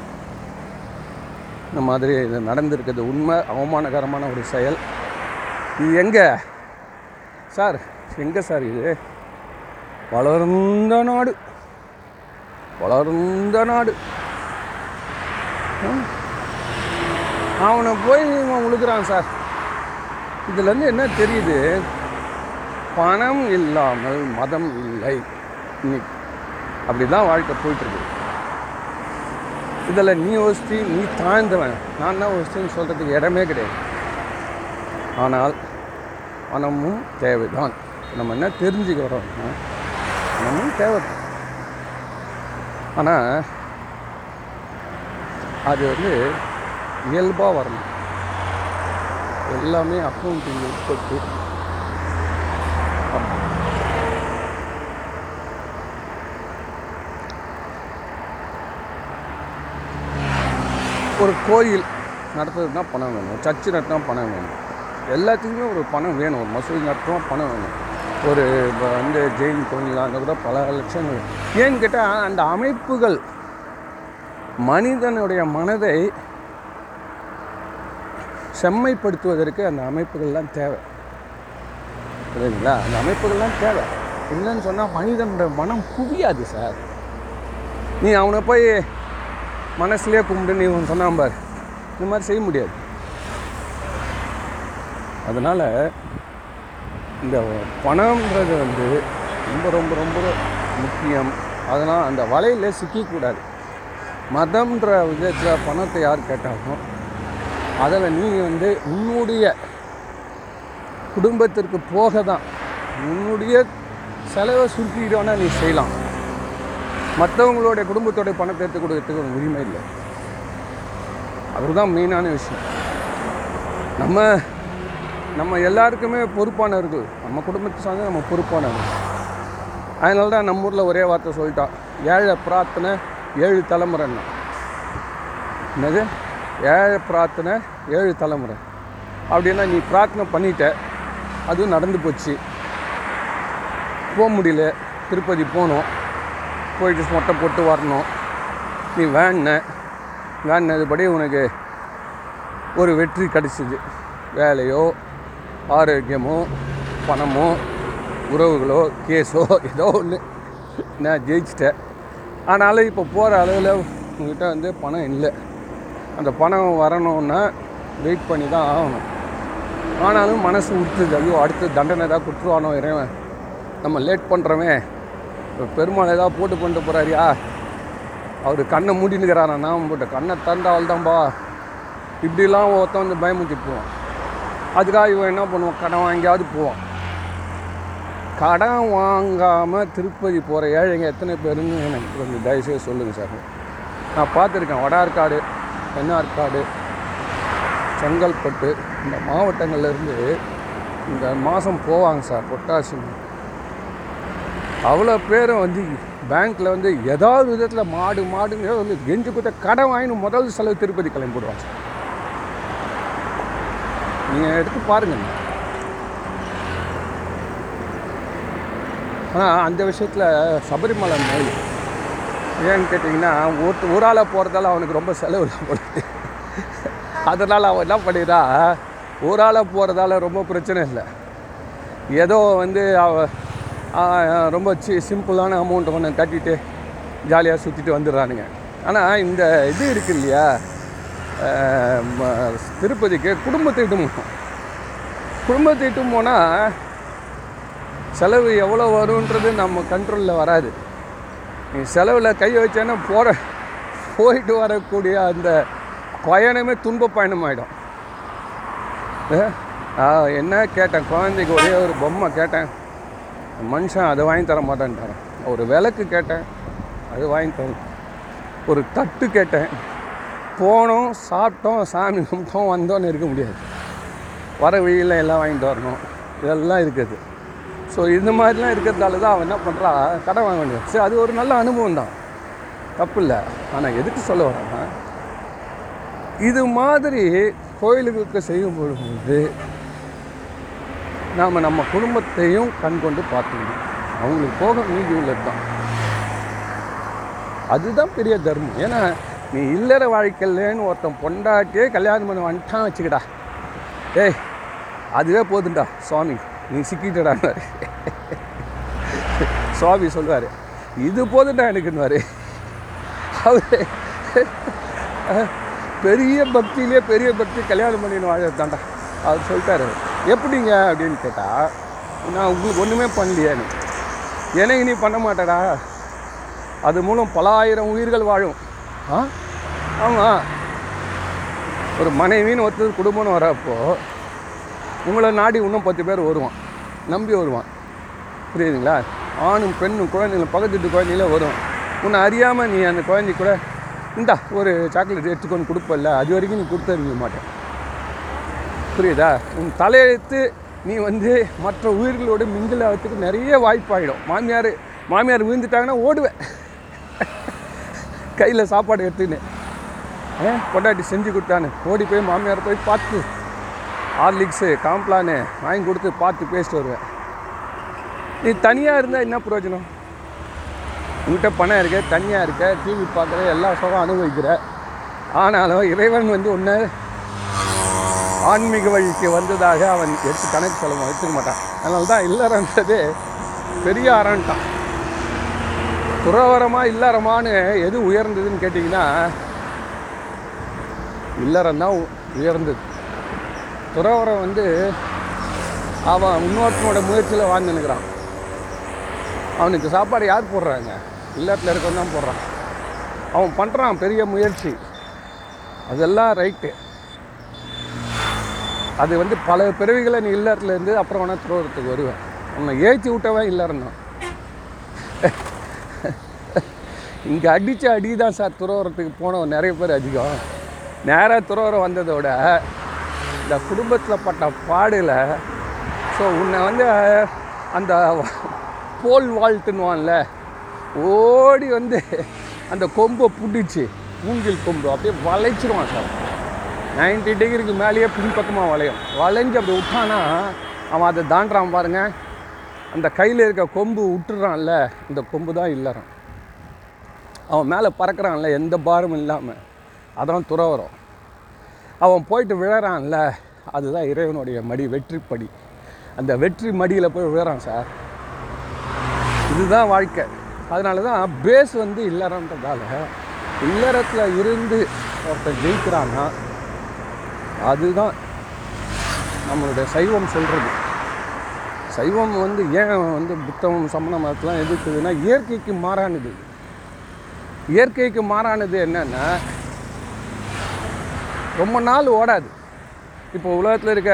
Speaker 1: இந்த மாதிரி இது நடந்திருக்குது உண்மை அவமானகரமான ஒரு செயல். இது எங்கே? சார் எங்கே சார் இது? வளர்ந்த நாடு. வளர்ந்த நாடு. ம். அவனை போய் இவன் உழுகுறான் சார். இதுலேருந்து என்ன தெரியுது? பணம் இல்லாமல் மதம் இல்லை. இன்னைக்கு அப்படி தான் வாழ்க்கை போயிட்டுருக்கு. இதில் நீ ஒஸ்தி நீ தாழ்ந்தவன். நான் தான் ஒஸ்தின்னு சொல்கிறதுக்கு இடமே கிடையாது. ஆனால் பணமும் தேவைதான். நம்ம என்ன தெரிஞ்சுக்கிறோம்னா பணமும் தேவை ஆனால் அது வந்து இயல்பாக வரணும். எல்லாமே அக்கௌண்டிங் உட்பட்டு. ஒரு கோயில் நடத்துறதுனா பணம் வேணும். சர்ச்சு நடத்தினா பணம் வேணும். எல்லாத்துக்குமே ஒரு பணம் வேணும். ஒரு மசூதி நடத்தினா பணம் வேணும். ஒரு இப்போ வந்து ஜெயின் கோயிலாக இருந்தால் கூட பல லட்சம் ஏன்னு கேட்டால் அந்த அமைப்புகள் மனிதனுடைய மனதை செம்மைப்படுத்துவதற்கு அந்த அமைப்புகள்லாம் தேவை. புரியுதுங்களா? அந்த அமைப்புகள்லாம் தேவை. இல்லைன்னு சொன்னால் மனிதனோட மனம் குவியாது சார். நீ அவனை போய் மனசுலேயே கும்பிட்டு நீ ஒன்று சொன்னான் பார். இந்த மாதிரி செய்ய முடியாது. அதனால் இந்த பணம்ன்றது வந்து ரொம்ப ரொம்ப ரொம்ப முக்கியம். அதனால் அந்த வலையில் சிக்கிக்கூடாது. மதம்ன்ற விதத்தில் பணத்தை யார் கேட்டாலும் அதில் நீ வந்து உன்னுடைய குடும்பத்திற்கு போக தான் உன்னுடைய செலவை சுருக்கிட்டோன்னா நீ செய்யலாம். மற்றவங்களுடைய குடும்பத்தோடைய பணத்தை எடுத்து கொடுக்கறதுக்கு ஒரு உரிமை இல்லை. அதுதான் மெயினான விஷயம். நம்ம நம்ம எல்லாருக்குமே பொறுப்பானவர்கள். நம்ம குடும்பத்தை சார்ந்து நம்ம பொறுப்பானவர்கள். அதனால தான் நம்ம ஊரில் ஒரே வார்த்தை சொல்லிட்டான் ஏழை பிரார்த்தனை ஏழு தலைமுறைன்னா. என்னது? ஏழு பிரார்த்தனை ஏழு தலைமுறை. அப்படின்னா நீ பிரார்த்தனை பண்ணிட்ட அதுவும் நடந்து போச்சு. போக முடியல திருப்பதி போகணும் போயிட்டு மொட்டை போட்டு வரணும். நீ வேண்ண வேண்ணதுபடி உனக்கு ஒரு வெற்றி கிடச்சிது. வேலையோ ஆரோக்கியமோ பணமோ உறவுகளோ கேஸோ ஏதோ ஒன்று நான் ஜெயிச்சிட்டேன். ஆனாலும் இப்போ போகிற அளவில் உங்ககிட்ட வந்து பணம் இல்லை. அந்த பணம் வரணும்னா வெயிட் பண்ணி தான் ஆகணும். ஆனாலும் மனசு உறுத்துது. ஐயோ அடுத்து தண்டனை ஏதாவது கொடுத்துருவானோ இறைவன். நம்ம லேட் பண்ணுறோமே இப்போ பெருமாள் ஏதாவது போட்டு கொண்டு போகிறாரியா அவர் கண்ணை மூடினுக்கிறாரா நான் போட்ட கண்ணை தந்தால் தான்பா இப்படிலாம் ஒருத்தன் வந்து பயமுத்திட்டு போவான். அதுக்காக இவன் என்ன பண்ணுவான்? கடன் வாங்கியாவது போவான். கடன் வாங்காமல் திருப்பதி போகிற ஏழைங்க எத்தனை பேருன்னு எனக்கு கொஞ்சம் தயவுசெய்து சொல்லுங்கள் சார். நான் பார்த்துருக்கேன். வடார்காடு தென்னார்காடு செங்கல்பட்டு இந்த மாவட்டங்கள்லேருந்து இந்த மாதம் போவாங்க சார் பொட்டாசி அவ்வளோ பேரும் வந்து பேங்க்கில் வந்து ஏதாவது விதத்தில் மாடு மாடுங்க வந்து கெஞ்சி கொடுத்த கடன் வாங்கினு முதல் செலவு திருப்பதி கிளம்பி போடுவாங்க சார். நீங்கள் எடுத்து பாருங்கள் ஆனால் அந்த விஷயத்தில் சபரிமலை மேல் ஏன்னு கேட்டிங்கன்னா ஒரு ஒரு ஆளாக போகிறதால அவனுக்கு ரொம்ப செலவு இல்லை போடுது அதனால் அவன் என்ன பண்ணிடுறா ஒரு ஆளாக போகிறதால ரொம்ப பிரச்சனை இல்லை. ஏதோ வந்து அவ ரொம்ப சி சிம்பிளான அமௌண்ட்டை ஒன்று கட்டிட்டு ஜாலியாக சுற்றிட்டு வந்துடுறானுங்க. ஆனால் இந்த இது இருக்கு இல்லையா திருப்பதிக்கு குடும்பத்தை இட்டும் குடும்பத்தை இட்டும் போனால் செலவு எவ்வளோ வருன்றது நம்ம கண்ட்ரோலில் வராது. செலவில் கையை வச்சேன்னா போகிற போயிட்டு வரக்கூடிய அந்த பயணமே துன்ப பயணமாயிடும். ஏ, ஆ, என்ன கேட்டேன்? குழந்தைக்கு ஒரே ஒரு பொம்மை கேட்டேன். மனுஷன் அதை வாங்கி தர மாட்டேன்ட்டாரன் ஒரு விளக்கு கேட்டேன் அது வாங்கி தரணும் ஒரு தட்டு கேட்டேன். போனோம் சாப்பிட்டோம் சாமி கும்பிட்டோம் வந்தோன்னு இருக்க முடியாது. வர வழியில் எல்லாம் வாங்கிட்டு வரணும். இதெல்லாம் இருக்குது. ஸோ இந்த மாதிரிலாம் இருக்கிறதால தான் அவன் என்ன பண்ணுறா கடன் வாங்க வேண்டியது. சரி அது ஒரு நல்ல அனுபவம் தான். தப்பு இல்லை. ஆனால் எதுக்கு சொல்ல வரேன்னா இது மாதிரி கோயிலுக்கு செய்யும் பொழுது நாம் நம்ம குடும்பத்தையும் கண்கொண்டு பார்த்துக்கணும் அவங்களுக்கு போக மீதி உள்ளது தான். அதுதான் பெரிய தர்மம். ஏன்னா நீ இல்லற வாழ்க்கையிலன்னு ஒருத்தன் பொண்டாட்டியே கல்யாணம் பண்ண வந்துட்டான் வச்சுக்கடா. ஏய் அதுவே போதுண்டா சுவாமி. நீ சிக்கிட்டடான்னாரு சுவாமி சொல்லுவார் இது போதுண்டா எனக்குன்னுவார் அவர் பெரிய பக்தியிலே பெரிய பக்தி கல்யாணம் பண்ணின்னு வாழத்தாண்டா அவர் சொல்லிட்டாரு. எப்படிங்க? அப்படின்னு கேட்டால் நான் உங்களுக்கு ஒன்றுமே பண்ணலையான்னு எனக்கு நீ பண்ண மாட்டடா. அது மூலம் பல ஆயிரம் உயிர்கள் வாழும். ஆ? ஆமாம் ஒரு மனைவின்னு ஒருத்தர் குடும்பம்னு வரப்போ உங்களை நாடி இன்னும் பத்து பேர் வருவான். நம்பி வருவான். புரியுதுங்களா? ஆணும் பெண்ணும் குழந்தைங்களும் பக்கத்து வீட்டு குழந்தைங்கள வரும். உன்னை அறியாமல் நீ அந்த குழந்தை கூட இந்தா ஒரு சாக்லேட் எடுத்துக்கொண்டு கொடுப்பல்ல. அது வரைக்கும் நீ கொடுத்தறிக்க மாட்டேன். புரியுதா? உன் தலையெழுத்து நீ வந்து மற்ற உயிர்களோடு மிங்கில் ஆகிறதுக்கு நிறைய வாய்ப்பாயிடும். மாமியார் மாமியார் விழுந்துட்டாங்கன்னா ஓடுவேன். கையில் சாப்பாடு எடுத்துன்னு. ஏ பொண்டாட்டி செஞ்சு கொடுத்தான்னு. ஓடி போய் மாமியார் போய் பார்த்து. ஹார்லிக்ஸு காம்ப்ளானு வாங்கி கொடுத்து பார்த்து பேசிட்டு வருவேன். நீ தனியாக இருந்தால் என்ன பிரயோஜனம் உங்கள்கிட்ட பணம் இருக்க தனியாக இருக்க டிவி பார்க்குற எல்லா சுகம் அனுபவிக்கிற. ஆனாலும் இறைவன் வந்து ஒன்று ஆன்மீக வழிக்கு வந்ததாக அவன் எடுத்து கணக்கு சொல்ல எடுத்துக்க மாட்டான். அதனால தான் இல்லறன்றது பெரிய அறன்ட்டான் துறவரமாக இல்லறமான்னு எது உயர்ந்ததுன்னு கேட்டிங்கன்னா இல்லறம் தான் உயர்ந்தது. துறவரம் வந்து அவன் இன்னொருத்தனோட முயற்சியில் வாழ்ந்து நிற்கிறான் அவனுக்கு சாப்பாடு யார் போடுறாங்க? இல்லத்தில் இருக்கவன் தான் போடுறான். அவன் பண்ணுறான் பெரிய முயற்சி. அதெல்லாம் ரைட்டு. அது வந்து பல பிறவிகளை நீ இல்லத்துலேருந்து அப்புறம் வேணால் துறவரத்துக்கு வருவேன். உன்னை ஏற்றி விட்டவன் இல்லறன்னா. இங்கே அடித்த அடி தான் சார் துறவரத்துக்கு போனவன். நிறைய பேர் அதிகம். நேராக துறவரம் வந்ததோட இந்த குடும்பத்தில் பட்ட பாடில் ஸோ உன்னை வந்து அந்த போல் வாழ்த்துன்னுவான்ல ஓடி வந்து அந்த கொம்பை பிடிச்சி மூங்கில் கொம்பு அப்படியே வளைச்சிருவான் சார். 90 டிகிரிக்கு மேலேயே பின்பக்கமாக வளையும். வளைஞ்சு அப்படி விட்டானா அவன் அதை தாண்டுறான் பாருங்க. அந்த கையில் இருக்க கொம்பு விட்டுறான்ல இந்த கொம்பு தான் இல்லைறான் அவன் மேலே பறக்கிறான்ல எந்த பாரமும் இல்லாமல் அதான் துறவரம். அவன் போயிட்டு விழறான்ல அதுதான் இறைவனுடைய மடி வெற்றிப்படி. அந்த வெற்றி மடியில் போய் விழறான் சார். இதுதான் வாழ்க்கை. அதனால தான் பேஸ் வந்து இல்லறன்றதால இல்லறத்தில் இருந்து ஒருத்தன் ஜெயிக்கிறான்னா அதுதான் நம்மளுடைய சைவம் சொல்கிறது சைவம் வந்து ஏன் வந்து புத்தகம் சமண மதத்தெலாம் எதிர்க்குதுன்னா இயற்கைக்கு மாறானது. இயற்கைக்கு மாறானது என்னென்னா ரொம்ப நாள் ஓடாது. இப்போ உலகத்தில் இருக்க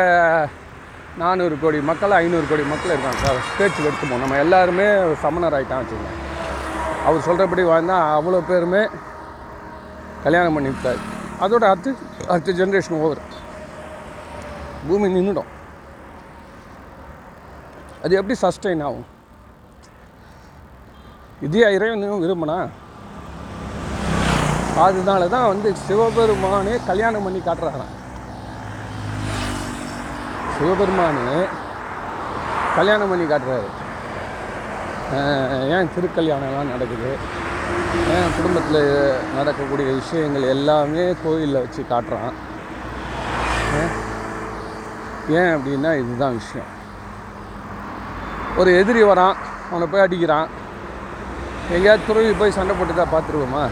Speaker 1: நானூறு கோடி மக்கள் ஐநூறு கோடி மக்கள் இருக்காங்க சார். பேச்சு எடுத்துப்போம் நம்ம எல்லாருமே சமணர் ஆகிட்டான் வச்சுக்கோங்க. அவர் சொல்கிறபடி வாழ்ந்தால் அவ்வளோ பேருமே கல்யாணம் பண்ணிவிட்டார் அதோட அடுத்து அடுத்த ஜென்ரேஷன் ஓவர் பூமி நின்றுடும் அது எப்படி சஸ்டெயின் ஆகும்? இதே இறைவனும் விரும்பினா அதனால தான் வந்து சிவபெருமானே கல்யாணம் பண்ணி காட்டுறாராம். சிவபெருமானே கல்யாணம் பண்ணி காட்டுறாரு. ஏன் திருக்கல்யாணம்லாம் நடக்குது? ஏன் குடும்பத்தில் நடக்கக்கூடிய விஷயங்கள் எல்லாமே கோயிலில் வச்சு காட்டுறான். ஏன் அப்படின்னா இதுதான் விஷயம். ஒரு எதிரி வரான் அவனை போய் அடிக்கிறான். எங்கேயாவது துறவி போய் சண்டை போட்டுட்டா பார்த்துருவோமா?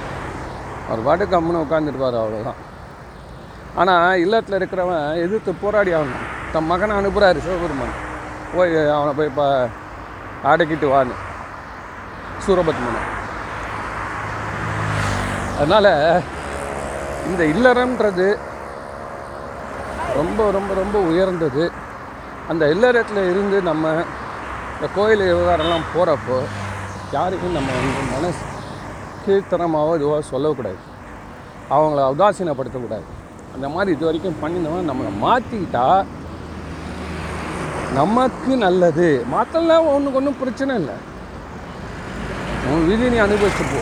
Speaker 1: அவர் பாட்டு கம்முன்னு உட்காந்துருப்பார் அவ்வளோதான் ஆனால் இல்லத்தில் இருக்கிறவன் எதிர்த்து போராடி ஆகணும். தன் மகனை அனுப்புகிறாரு சிவபெருமான். போய் அவனை போய் இப்போ அடக்கிட்டு வான்னு. சூரபத்மனை. அதனால் இந்த இல்லறம்ன்றது ரொம்ப ரொம்ப ரொம்ப உயர்ந்தது. அந்த இல்லறத்தில் இருந்து நம்ம இந்த கோயில் விவகாரம்லாம் போகிறப்போ யாருக்கும் நம்ம வந்து மனசு கீழ்த்தனமாகவோ இதுவோ சொல்லக்கூடாது. அவங்கள உதாசீனப்படுத்தக்கூடாது. அந்த மாதிரி இது வரைக்கும் பண்ணினவன் நம்மளை மாற்றிக்கிட்டா நமக்கு நல்லது. மாற்றலாம் ஒன்றுக்கு ஒன்றும் பிரச்சனை இல்லை. உன் விதி நீ அனுபவிச்சுப்போ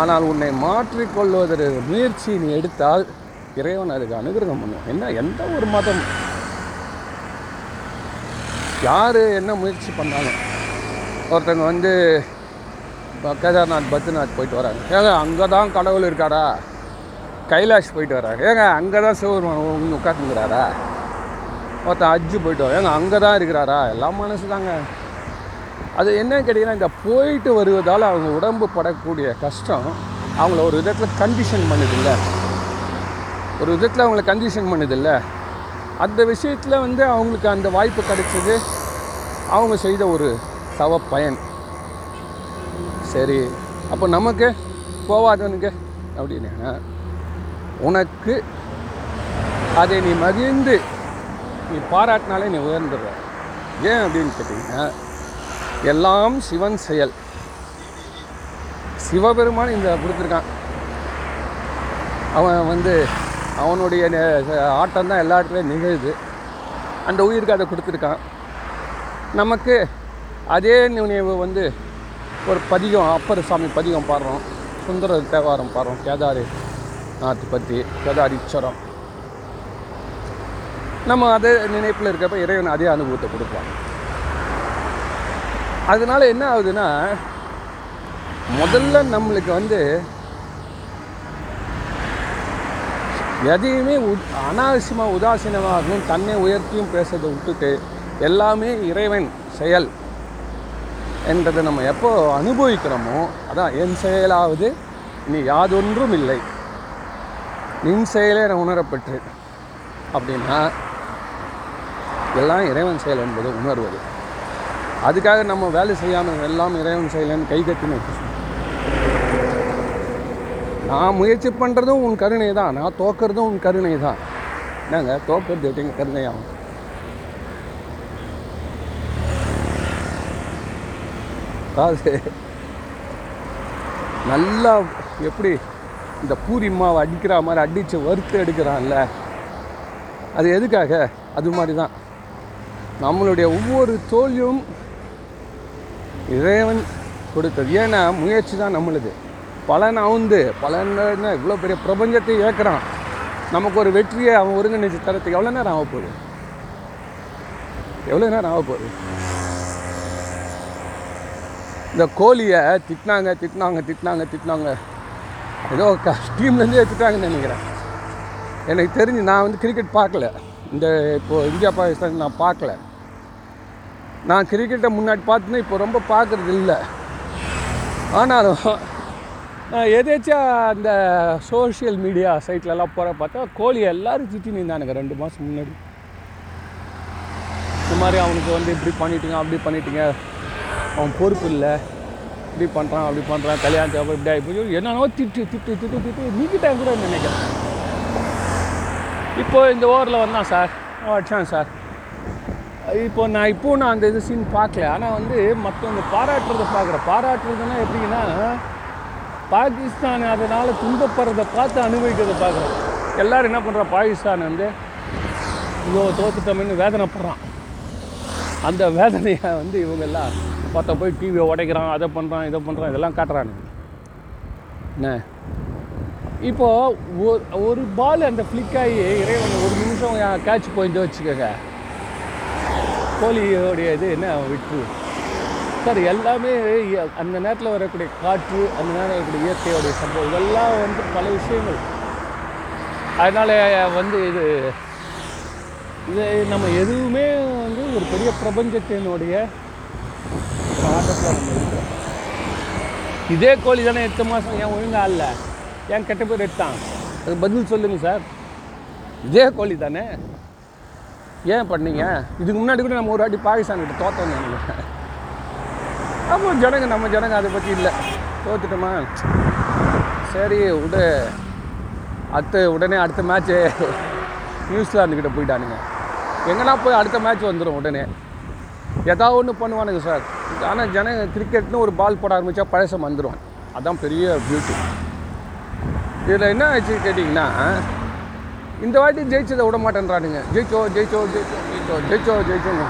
Speaker 1: ஆனால் உன்னை மாற்றிக்கொள்வதற்கு முயற்சி நீ எடுத்தால் இறைவன் அதுக்கு அனுகிரகம் பண்ணும் என்ன எந்த ஒரு மதம் யார் என்ன முயற்சி பண்ணாலும் ஒருத்தங்க வந்து கேதார்நாத் பத்ரிநாத் போயிட்டு வராங்க ஏங்க அங்கே தான் கடவுள் இருக்காரா? கைலாஷ் போயிட்டு வராங்க ஏங்க அங்கே தான் சிவபெருமான் உட்காந்துங்கிறாரா ஒருத்தன் அஜ்ஜு போயிட்டு வர ஏங்க அங்கே தான் இருக்கிறாரா? எல்லாம் மனசு தாங்க அது என்ன கேட்டிங்கன்னா இந்த போயிட்டு வருவதால் அவங்க உடம்பு படக்கூடிய கஷ்டம் அவங்கள ஒரு விதத்தில் கண்டிஷன் பண்ணுதில்ல. ஒரு விதத்தில் அவங்கள கண்டிஷன் பண்ணுதில்ல. அந்த விஷயத்தில் வந்து அவங்களுக்கு அந்த வாய்ப்பு கிடைச்சது. அவங்க செய்த ஒரு தவ பயன் சரி. அப்போ நமக்கு போவாதவனுக்கு அப்படின்னா. உனக்கு அதை நீ மகிழ்ந்து நீ பாராட்டினாலே நீ உயர்ந்துடுற ஏன் அப்படின்னு கேட்டிங்கன்னா எல்லாம் சிவன் செயல். சிவபெருமான் இந்த கொடுத்துருக்கான். அவன் வந்து அவனுடைய ஆட்டம் தான் எல்லா இடத்துலையும் நிகழுது. அந்த உயிருக்கு அதை கொடுத்துருக்கான். நமக்கு அதே நினைவு வந்து ஒரு பதிகம் அப்பர் சாமி பதிகம் பாடுறோம். சுந்தர தேவாரம் பாடுறோம். கேதாரி நாத்து பற்றி கேதாரீஸ்வரம் நம்ம அதே நினைப்பில் இருக்கப்ப இறைவன் அதே அனுபவத்தை கொடுப்பான். அதனால என்ன ஆகுதுன்னா முதல்ல நம்மளுக்கு வந்து எதையுமே உ- அனாவசியமாக உதாசீனமாகவும் தன்னை உயர்த்தியும் பேசுறதை விட்டுட்டு எல்லாமே இறைவன் செயல். என்றதை நம்ம எப்போ அனுபவிக்கிறோமோ அதான் என் செயலாவது இனி யாதொன்றும் இல்லை நின் செயலே நான் உணரப்பெற்று அப்படின்னா எல்லாம் இறைவன் செயல் என்பது உணர்வது. அதுக்காக நம்ம வேலை செய்யாமல் எல்லாம் இறைவன் செயலன்னு கை கட்டி நான் முயற்சி பண்ணுறதும் உன் கருணை தான் நான் தோக்கிறதும் உன் கருணை தான் என்னங்க தோக்கிறது எப்படிங்க கருணையாகும்? அதாவது நல்லா எப்படி இந்த பூரி மாவை அடிக்கிற மாதிரி அடித்து வறுத்து எடுக்கிறான்ல. அது எதுக்காக? அது மாதிரி தான் நம்மளுடைய ஒவ்வொரு தோல்வியும் இறைவன் கொடுத்தது. ஏன்னா முயற்சி தான் நம்மளுது. பலன் அவுந்து பலன் இவ்வளோ பெரிய பிரபஞ்சத்தை ஏற்கிறான் நமக்கு ஒரு வெற்றியை அவன் ஒருங்கிணைச்சு தரத்துக்கு எவ்வளோ நேரம் ஆக போகுது? எவ்வளோ நேரம் ஆக போகுது? இந்த கோழியை திட்டினாங்க திட்டினாங்க திட்டினாங்க திட்டினாங்க. ஏதோ க டீம்லேருந்து திட்டாங்கன்னு நினைக்கிறேன். எனக்கு தெரிஞ்சு நான் வந்து கிரிக்கெட் பார்க்கல. இந்த இப்போது இந்தியா பாகிஸ்தான் நான் பார்க்கல. நான் கிரிக்கெட்டை முன்னாடி பார்த்துன்னா இப்போ ரொம்ப பார்க்குறது இல்லை. ஆனாலும் நான் எதேச்சும் அந்த சோஷியல் மீடியா சைட்லலாம் போகிற பார்த்தா கோழி எல்லாரும் திட்டி நின்றானுங்க ரெண்டு மாதம் முன்னாடி. இந்த மாதிரி அவனுக்கு வந்து இப்படி பண்ணிட்டீங்க அப்படி பண்ணிட்டீங்க. அவன் பொறுப்பு இல்லை. இப்படி பண்ணுறான் அப்படி பண்ணுறான் கல்யாணத்துக்கு அப்புறம் இப்படி ஆகி போய் என்னென்னவோ திட்டு திட்டு திட்டு திட்டு. நீக்கிட்டேன் கூட நினைக்கிறேன். இப்போ இந்த ஓவரில் வந்தான் சார். அடிச்சான் சார். இப்போ நான் இப்போ நான் அந்த இது சீன் பார்க்கல. ஆனால் வந்து மற்றவங்க பாராட்டுறதை பார்க்குறேன் பாராட்டுறதுன்னா எப்படின்னா பாகிஸ்தான் அதனால் துன்பப்படுறதை பார்த்து அனுபவிக்கிறத பார்க்குறேன் எல்லோரும் என்ன பண்ணுறா பாகிஸ்தான் வந்து இவ்வளோ தோத்துட்டோம்னு வேதனைப்படுறான். அந்த வேதனையை வந்து இவங்கெல்லாம் பார்த்தா போய் டிவியை உடைக்கிறான் அதை பண்ணுறான் இதை பண்ணுறான் இதெல்லாம் காட்டுறானுங்க என்ன? இப்போது ஒரு ஒரு பால் அந்த ஃப்ளிக் ஆகி இறைவன் ஒரு நிமிஷம் கேட்ச் போயிட்டு வச்சுக்கோங்க. கோழியோடைய இது என்ன? விட்டு சார் எல்லாமே அந்த நேரத்தில் வரக்கூடிய காற்று அந்த நேரம் வரக்கூடிய இயற்கையோடைய சம்பவம் இதெல்லாம் வந்து பல விஷயங்கள். அதனால் வந்து இது இது நம்ம எதுவுமே வந்து ஒரு பெரிய பிரபஞ்சத்தினுடைய இதே கோழி தானே எட்டு மாதம் ஏன் ஒழுங்காக இல்ல ஏன் கெட்ட பேர் எடுத்தான் அது பதில் சொல்லுங்க சார். இதே கோழி தானே. ஏன் பண்ணீங்க? இதுக்கு முன்னாடி கூட நம்ம ஒரு வாட்டி பாகிஸ்தான் கிட்ட தோத்தோம் நினைக்கிறேன். அப்போ ஜனங்க நம்ம ஜனங்க அதை பற்றி இல்லை. தோத்துட்டோமா? சரி விடு. அடுத்த உடனே அடுத்த மேட்ச்சு நியூசிலாந்து கிட்ட போயிட்டானுங்க. எங்கன்னா போய் அடுத்த மேட்ச் வந்துடும் உடனே. ஏதாவது ஒன்று பண்ணுவானுங்க சார். ஆனால் ஜனங்க கிரிக்கெட்னு ஒரு பால் போட ஆரம்பித்தா பழசம் வந்துடும் அதான் பெரிய பியூட்டி இதில் என்ன ஆச்சு கேட்டிங்கன்னா இந்த வாட்டி ஜெயிச்சதை விட மாட்டேன்றானுங்க. ஜெயிச்சோ ஜெயிச்சோ ஜெயிச்சோ ஜெயிச்சோ ஜெயிச்சோ ஜெயிச்சோன்னு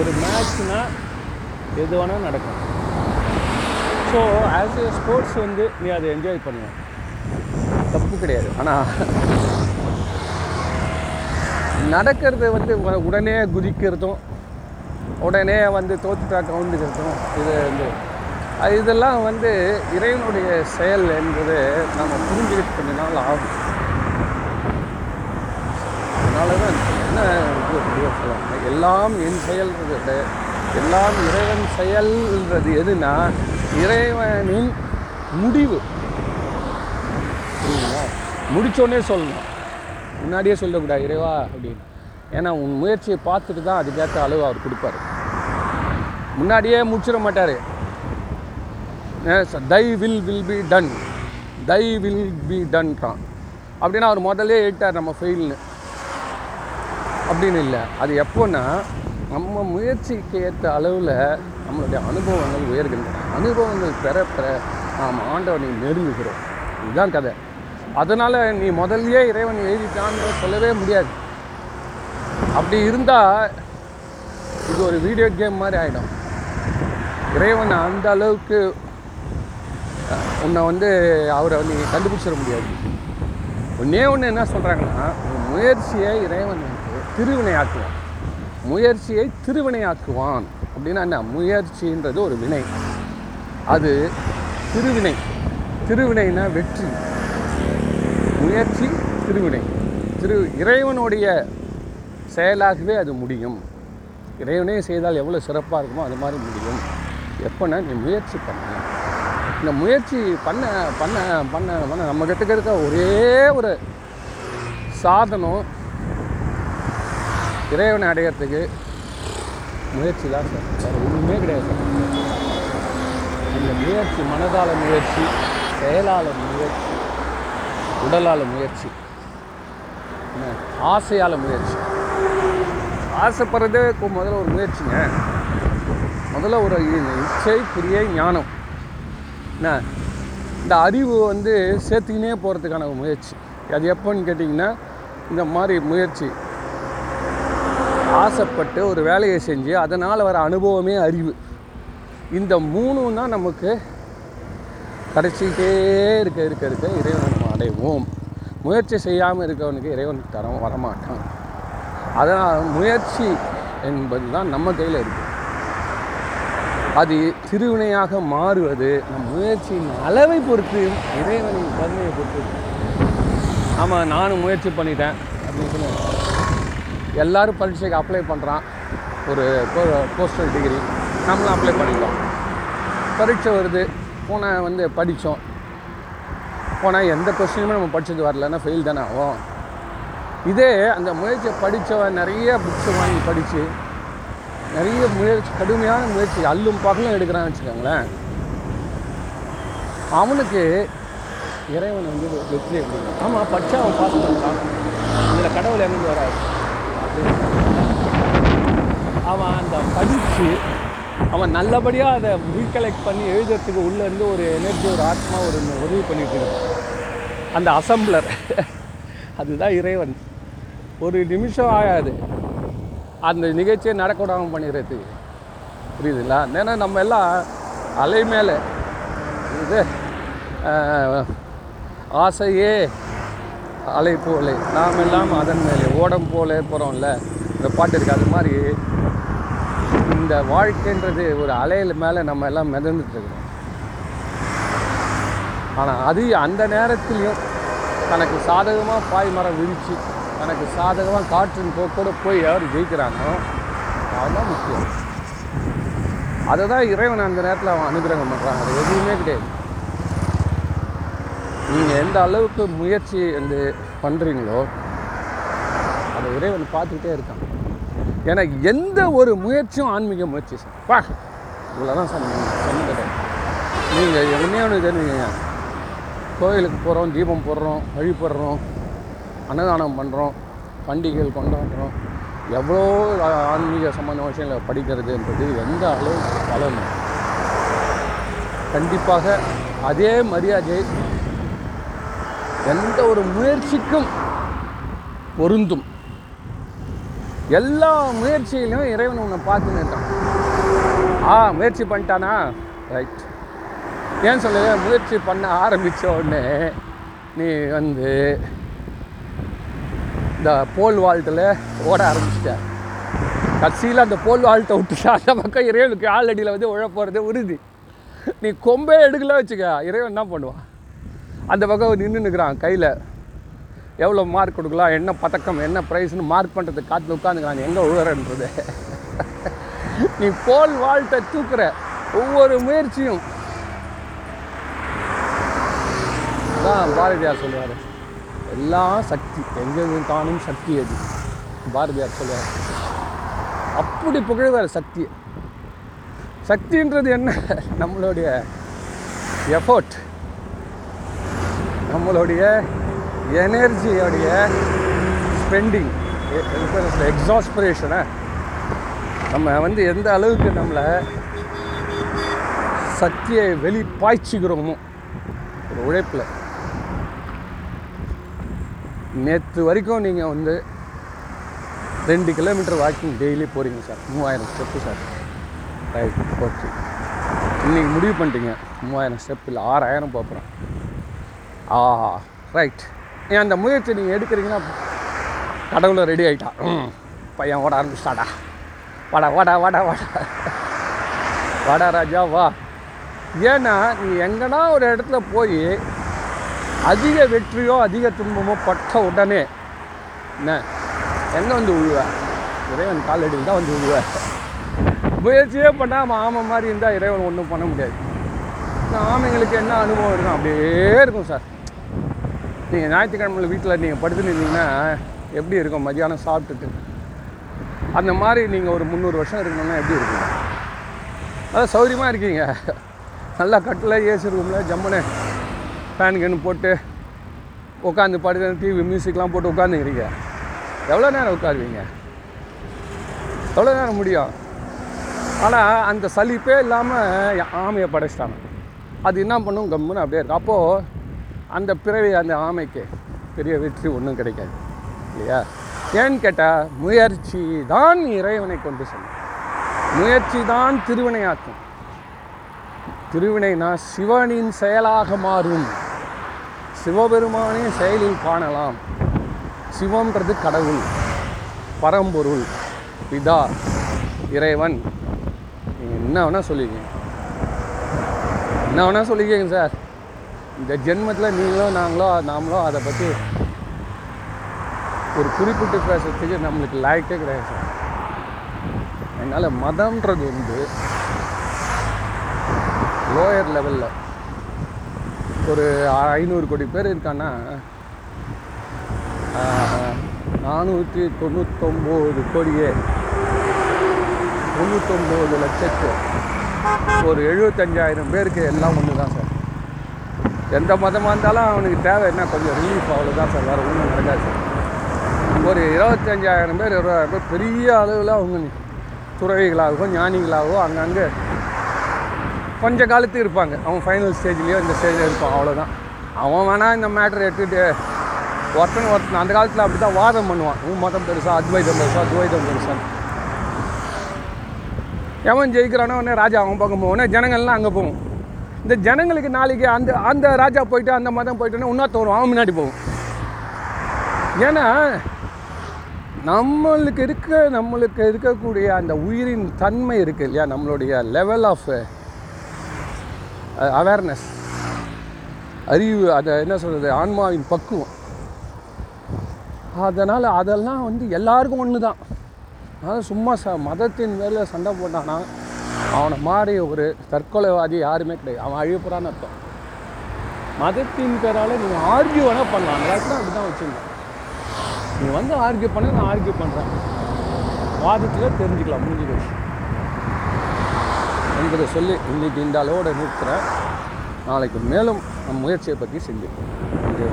Speaker 1: ஒரு மேட்ச்னா எது வேணால் நடக்கும். ஸோ ஆஸ் ஏ ஸ்போர்ட்ஸ் வந்து நீ அதை என்ஜாய் பண்ணுவ. தப்பு கிடையாது. ஆனால் நடக்கிறது வந்து உடனே குதிக்கிறதும் உடனே வந்து தோத்துட்டா கவுந்துக்கிறதும் இது வந்து அது இதெல்லாம் வந்து இறைவனுடைய செயல் என்பது நம்ம புரிஞ்சுக்கிட்டு கொஞ்ச நாள் ஆகும். அதனால தான் என்ன சொல்லலாம். எல்லாம் என் செயல்ன்றது விட எல்லாம் இறைவன் செயல்ன்றது எதுனா இறைவனின் முடிவு. புரியுதுங்களா முடிச்சோடனே சொல்லணும். முன்னாடியே சொல்லக்கூடாது இறைவா அப்படின்னு. ஏன்னா உன் முயற்சியை பார்த்துட்டு தான் அதுக்கேற்ற அளவு அவர் கொடுப்பாரு. முன்னாடியே முடிச்சிட மாட்டார். Thy will will be done. Thy will be டன்றான் அப்படின்னா அவர் முதல்ல எழுட்டார் நம்ம ஃபெயில்னு. அப்படின்னு இல்லை. அது எப்போன்னா நம்ம முயற்சிக்கு ஏற்ற அளவில் நம்மளுடைய அனுபவங்கள் உயர்கின்றன. அனுபவங்கள் பெற பெற நாம் ஆண்டவனை நெருங்குகிறோம். இதுதான் கதை. அதனால் நீ முதல்லையே இறைவன் எழுதிட்டான்னு சொல்லவே முடியாது. அப்படி இருந்தால் இது ஒரு வீடியோ கேம் மாதிரி ஆகிடும் இறைவன் அந்த அளவுக்கு உன்னை வந்து அவரை வந்து நீ கண்டுபிடிச்சிட முடியாது. ஒன்றே ஒன்று என்ன சொல்கிறாங்கன்னா முயற்சியை இறைவன் வந்து திருவினையாக்குவான். முயற்சியை திருவினையாக்குவான். அப்படின்னா என்ன? முயற்சின்றது ஒரு வினை. அது திருவினை. திருவினைனா வெற்றி. முயற்சி திருவினை. திரு இறைவனுடைய செயலாகவே அது முடியும். இறைவனே செய்தால் எவ்வளோ சிறப்பாக இருக்குமோ அது மாதிரி முடியும். எப்போனா நீ முயற்சி பண்ண. இந்த முயற்சி பண்ண பண்ண பண்ண பண்ண நம்ம கிட்ட இருக்க ஒரே ஒரு சாதனம் இறைவனை அடையிறதுக்கு முயற்சி தான் சார். வேறு ஒன்றுமே கிடையாது சார். இந்த முயற்சி மனதால முயற்சி செயலாளர் முயற்சி உடலால் முயற்சி. என்ன, ஆசையால் முயற்சி. ஆசைப்படுறதே முதல்ல ஒரு முயற்சிங்க. முதல்ல ஒரு இச்சை கிரியை ஞானம். என்ன? இந்த அறிவு வந்து சேர்த்துக்கினே போகிறதுக்கான ஒரு முயற்சி. அது எப்போன்னு கேட்டிங்கன்னா இந்த மாதிரி முயற்சி. ஆசைப்பட்டு ஒரு வேலையை செஞ்சு அதனால் வர அனுபவமே அறிவு. இந்த மூணும் தான் நமக்கு கடைசிக்கிட்டே இருக்க இருக்க இருக்க இறைவன் அடைவோம். முயற்சி செய்யாமல் இருக்கவனுக்கு இறைவன் தர வரமாட்டான். அதனால் முயற்சி என்பது தான் நம்ம கையில் இருக்குது அது திருவினையாக மாறுவது நம் முயற்சியின் அளவை பொறுத்து இறைவனின் கருணையை பொறுத்து ஆமாம் நானும் முயற்சி பண்ணிட்டேன் அப்படின்னு சொல்லி. எல்லாரும் பரீட்சைக்கு அப்ளை பண்ணுறான் ஒரு போஸ்டல் டிகிரி நம்மளும் அப்ளை பண்ணிட்டோம். பரீட்சை வருது. போன வந்து படித்தோம். போனால் எந்த கொஸ்டினுமே நம்ம படிச்சது வரலன்னா ஃபெயில் தானே ஆகும். இதே அந்த முயற்சியை படித்தவன் நிறைய புக்ஸ் வாங்கி படித்து நிறைய முயற்சி கடுமையான முயற்சி அல்லும் பகலும் எடுக்கிறான்னு வச்சுக்கோங்களேன். அவனுக்கு இறைவன் வந்து வெற்றி கொடுக்கும் ஆமாம் படித்தா அவன் பாஸ் பண்ணுறான் இதில் கடவுள் எங்கே வராது அவன் அந்த படித்து அவன் நல்லபடியாக அதை ரீகலெக்ட் பண்ணி எழுதுறதுக்கு உள்ளேருந்து ஒரு எனர்ஜி ஒரு ஆத்மா ஒரு உதவி பண்ணிட்டு இருக்கான். அந்த அசம்பிளர் அதுதான் இறைவன். ஒரு நிமிஷம் ஆகாது. அந்த நிகழ்ச்சியை நடக்கூடாமல் பண்ணிடுறது. புரியுதுங்களா? ஏன்னா நம்ம எல்லாம் அலை மேலே. இது ஆசையே அலை போலே. நாம் எல்லாம் அதன் மேலே ஓடம் போலே போகிறோம்ல இந்த பாட்டு இருக்கு அது மாதிரி இந்த வாழ்க்கைன்றது ஒரு அலையில் மேலே நம்ம எல்லாம் மிதந்துட்டு இருக்கிறோம். ஆனால் அது அந்த நேரத்துலையும் தனக்கு சாதகமாக பாய் மரம் விரித்து தனக்கு சாதகமாக காற்றின் போக்கோடு போய் யார் ஜெயிக்கிறானோ அதுதான் முக்கியம். அதை தான் இறைவன் அந்த நேரத்தில் அவன் அனுகிரகம் பண்ணுறான் அது எதுவுமே கிடையாது. நீங்கள் எந்த அளவுக்கு முயற்சி வந்து பண்ணுறீங்களோ அதை இறைவன் பார்த்துக்கிட்டே இருக்கான். எனக்கு எந்த ஒரு முயற்சியும் ஆன்மீக முயற்சி சார் பா இவ்வளோதான் சார் சொன்னது நீங்கள் எதுவுமே ஒன்று தெரிஞ்சுங்க கோயிலுக்கு போகிறோம் தீபம் போடுறோம் வழிபடுறோம் அன்னதானம் பண்ணுறோம் பண்டிகைகள் கொண்டாடுறோம். எவ்வளோ ஆன்மீக சம்பந்த விஷயங்களை படிக்கிறதுன்றது எந்த அளவுக்கு பலன்? கண்டிப்பாக அதே மரியாதை எந்த ஒரு முயற்சிக்கும் பொருந்தும். எல்லா முயற்சியிலும் இறைவன் உன்னை பார்த்து நின்றான் ஆ முயற்சி பண்ணிட்டானா? ரைட் ஏன் சொல்லுது முயற்சி பண்ண ஆரம்பித்த உடனே நீ வந்து இந்த போல் வாழ்த்தில் ஓட ஆரம்பிச்சிட்ட. கடைசியில் அந்த போல் வாழ்த்தை விட்டுட்டா அந்த பக்கம் இறைவனுக்கு ஆளடியில் வந்து உழ போகிறது உறுதி. நீ கொம்பே எடுக்கல வச்சுக்க. இறைவன் என்ன பண்ணுவான்? அந்த பக்கம் நின்று நிற்கிறான் கையில். எவ்வளோ மார்க் கொடுக்கலாம் என்ன பதக்கம் என்ன ப்ரைஸ்னு மார்க் பண்ணுறதுக்கு காற்று உட்காந்துக்கிறான் எங்கே உழுறன்றது நீ போல் வாழ்த்தை தூக்குற ஒவ்வொரு முயற்சியும். தான் பாரதியார் சொல்லுவார். எல்லாம் சக்தி எங்கெங்கு காணும் சக்தி அது பாரதியார் சொல்லுவார். அப்படி புகழ்வார் சக்தியை சக்தின்றது என்ன? நம்மளுடைய எஃபோர்ட் நம்மளுடைய எனர்ஜியோடைய ஸ்பெண்டிங் எக்ஸாஸ்பிரேஷனை நம்ம வந்து எந்த அளவுக்கு நம்மளை சக்தியை வெளி பாய்ச்சிக்கிறோமோ ஒரு உழைப்பில். நேற்று வரைக்கும் நீங்கள் வந்து ரெண்டு கிலோமீட்டர் வாக்கிங் டெய்லி போகிறீங்க சார் மூவாயிரம் ஸ்டெப்பு சார் ரைட் ஓகே இன்றைக்கி முடிவு பண்ணிட்டீங்க. மூவாயிரம் ஸ்டெப் இல்லை ஆறாயிரம் பார்ப்போம். ஆ ரைட் அந்த முயற்சி நீங்கள் எடுக்கிறீங்கன்னா கடவுளை ரெடி ஆகிட்டான் பையன் ஓட ஆரம்பிச்சிட்டாடா. வாடா வாடா வாடா வாடா. வாடா ராஜா வா. ஏன்னா நீ எங்கன்னா ஒரு இடத்துல போய் அதிக வெற்றியோ அதிக துன்பமோ பட்ட உடனே என்ன? எங்கே வந்து உழுவேன் இறைவன் காலடியில் தான் வந்து உழுவேன் முயற்சியே பண்ணாமல் ஆமை மாதிரி இருந்தால் இறைவன் ஒன்றும் பண்ண முடியாது. ஆமைங்களுக்கு என்ன அனுபவம் இருக்கும்? அப்படியே இருக்கும் சார். நீங்கள் ஞாயிற்றுக்கிழமையில் வீட்டில் நீங்கள் படுத்துன்னு இருந்தீங்கன்னா எப்படி இருக்கும்? மதியானம் சாப்பிட்டுட்டு. அந்த மாதிரி நீங்கள் ஒரு முந்நூறு வருஷம் இருக்கணும்னா எப்படி இருக்கும்? அதான் சௌகரியமாக இருக்கீங்க. நல்லா கட்டில் ஏசி ரூமில் ஜம்முன்னு ஃபேன் கன்னு போட்டு உட்காந்து படுத்து டிவி மியூசிக்லாம் போட்டு உட்காந்துக்கிறீங்க எவ்வளோ நேரம் உட்காருவீங்க? எவ்வளோ நேரம் முடியும்? ஆனால் அந்த சலிப்பே இல்லாமல் ஆமையை படைச்சிட்டாங்க. அது என்ன பண்ணும்? கம்முன்னு அப்படியே இருக்கும் அப்போது அந்த பிறவி அந்த ஆமைக்கு பெரிய வெற்றி ஒன்றும் கிடைக்காது. இல்லையா? ஏன்னு கேட்டால் முயற்சி தான் இறைவனை கொண்டு செல்லும். முயற்சி தான் திருவினையாக்கும் திருவினைனா சிவனின் செயலாக மாறும். சிவபெருமானே செயலில் காணலாம். சிவம்ன்றது கடவுள் பரம்பொருள் பிதா இறைவன். நீங்கள் என்ன வேணால் சொல்லிக்கங்க. என்ன வேணால் சொல்லிக்கங்க சார். இந்த ஜென்மத்தில் நீங்களோ நாங்களோ நாமளோ அதை பற்றி ஒரு குறிப்பிட்டு பேசுறதுக்கு நம்மளுக்கு லாய்க்கே கிடையாது சார். அதனால் மதம்ன்றது வந்து லோயர் லெவலில் ஒரு ஐநூறு கோடி பேர் இருக்கான்னா நானூற்றி தொண்ணூத்தொம்போது கோடியே. தொண்ணூத்தொம்போது லட்சத்து ஒரு எழுபத்தஞ்சாயிரம் பேருக்கு எல்லாம் ஒன்று தான் சார். எந்த மதமாக இருந்தாலும் அவனுக்கு தேவை என்ன? கொஞ்சம் ரிலீஃப் அவ்வளோதான் சார் வேறு ஒன்றும் நடக்காது. சார் ஒரு இருபத்தஞ்சாயிரம் பேர் இருபதாயிரம் பேர் பெரிய அளவில் அவங்க துறவிகளாகவோ ஞானிகளாகவோ அங்கங்கே கொஞ்ச காலத்துக்கு இருப்பாங்க. அவன் ஃபைனல் ஸ்டேஜ்லேயோ இந்த ஸ்டேஜில் இருப்பான் அவ்வளோதான் அவன் வேணால் இந்த மேட்ரு எடுத்துகிட்டு ஒருத்தன் ஒருத்தன் அந்த காலத்தில் அப்படி தான் வாதம் பண்ணுவான். உன் மதம் பெருசா அத்வைதம் பெருசா துவைதம் பெருசா. எவன் ஜெயிக்கிறானோ உடனே ராஜா அவன் பக்கம் போவோன்னே ஜனங்கள்லாம் அங்கே போவோம். இந்த ஜனங்களுக்கு நாளைக்கு அந்த அந்த ராஜா போயிட்டு அந்த மதம் போயிட்டோன்னா இன்னொருத்த தோறும் அவன் முன்னாடி போகும். ஏன்னா நம்மளுக்கு இருக்க நம்மளுக்கு இருக்கக்கூடிய அந்த உயிரின் தன்மை இருக்குது இல்லையா? நம்மளுடைய லெவல் ஆஃப் அவேர்னஸ் அறிவு அதை என்ன சொல்கிறது ஆன்மாவின் பக்குவம். அதனால் அதெல்லாம் வந்து எல்லாருக்கும் ஒன்று தான் அதாவது சும்மா ச மதத்தின் மேலே சண்டை போட்டானா அவனை மாதிரி ஒரு தற்கொலைவாதி யாருமே கிடையாது. அவன் அழியப்புறான்னு அர்த்தம் மதத்தின் பேரால் நீங்கள் ஆர்கியூ வேணால் பண்ணலாம். அந்த காலத்தில் அப்படி தான் வச்சுருந்தேன். நீ வந்து ஆர்கியூ பண்ண நான் ஆர்கியூ பண்ணுறேன் வாதத்தில் தெரிஞ்சுக்கலாம் முடிஞ்சு என்பதை சொல்லி இன்றைக்கி இந்த அளவோட நிறுத்துகிறேன் நாளைக்கு மேலும் நம் முயற்சியை பற்றி சிந்திப்போம். நன்றி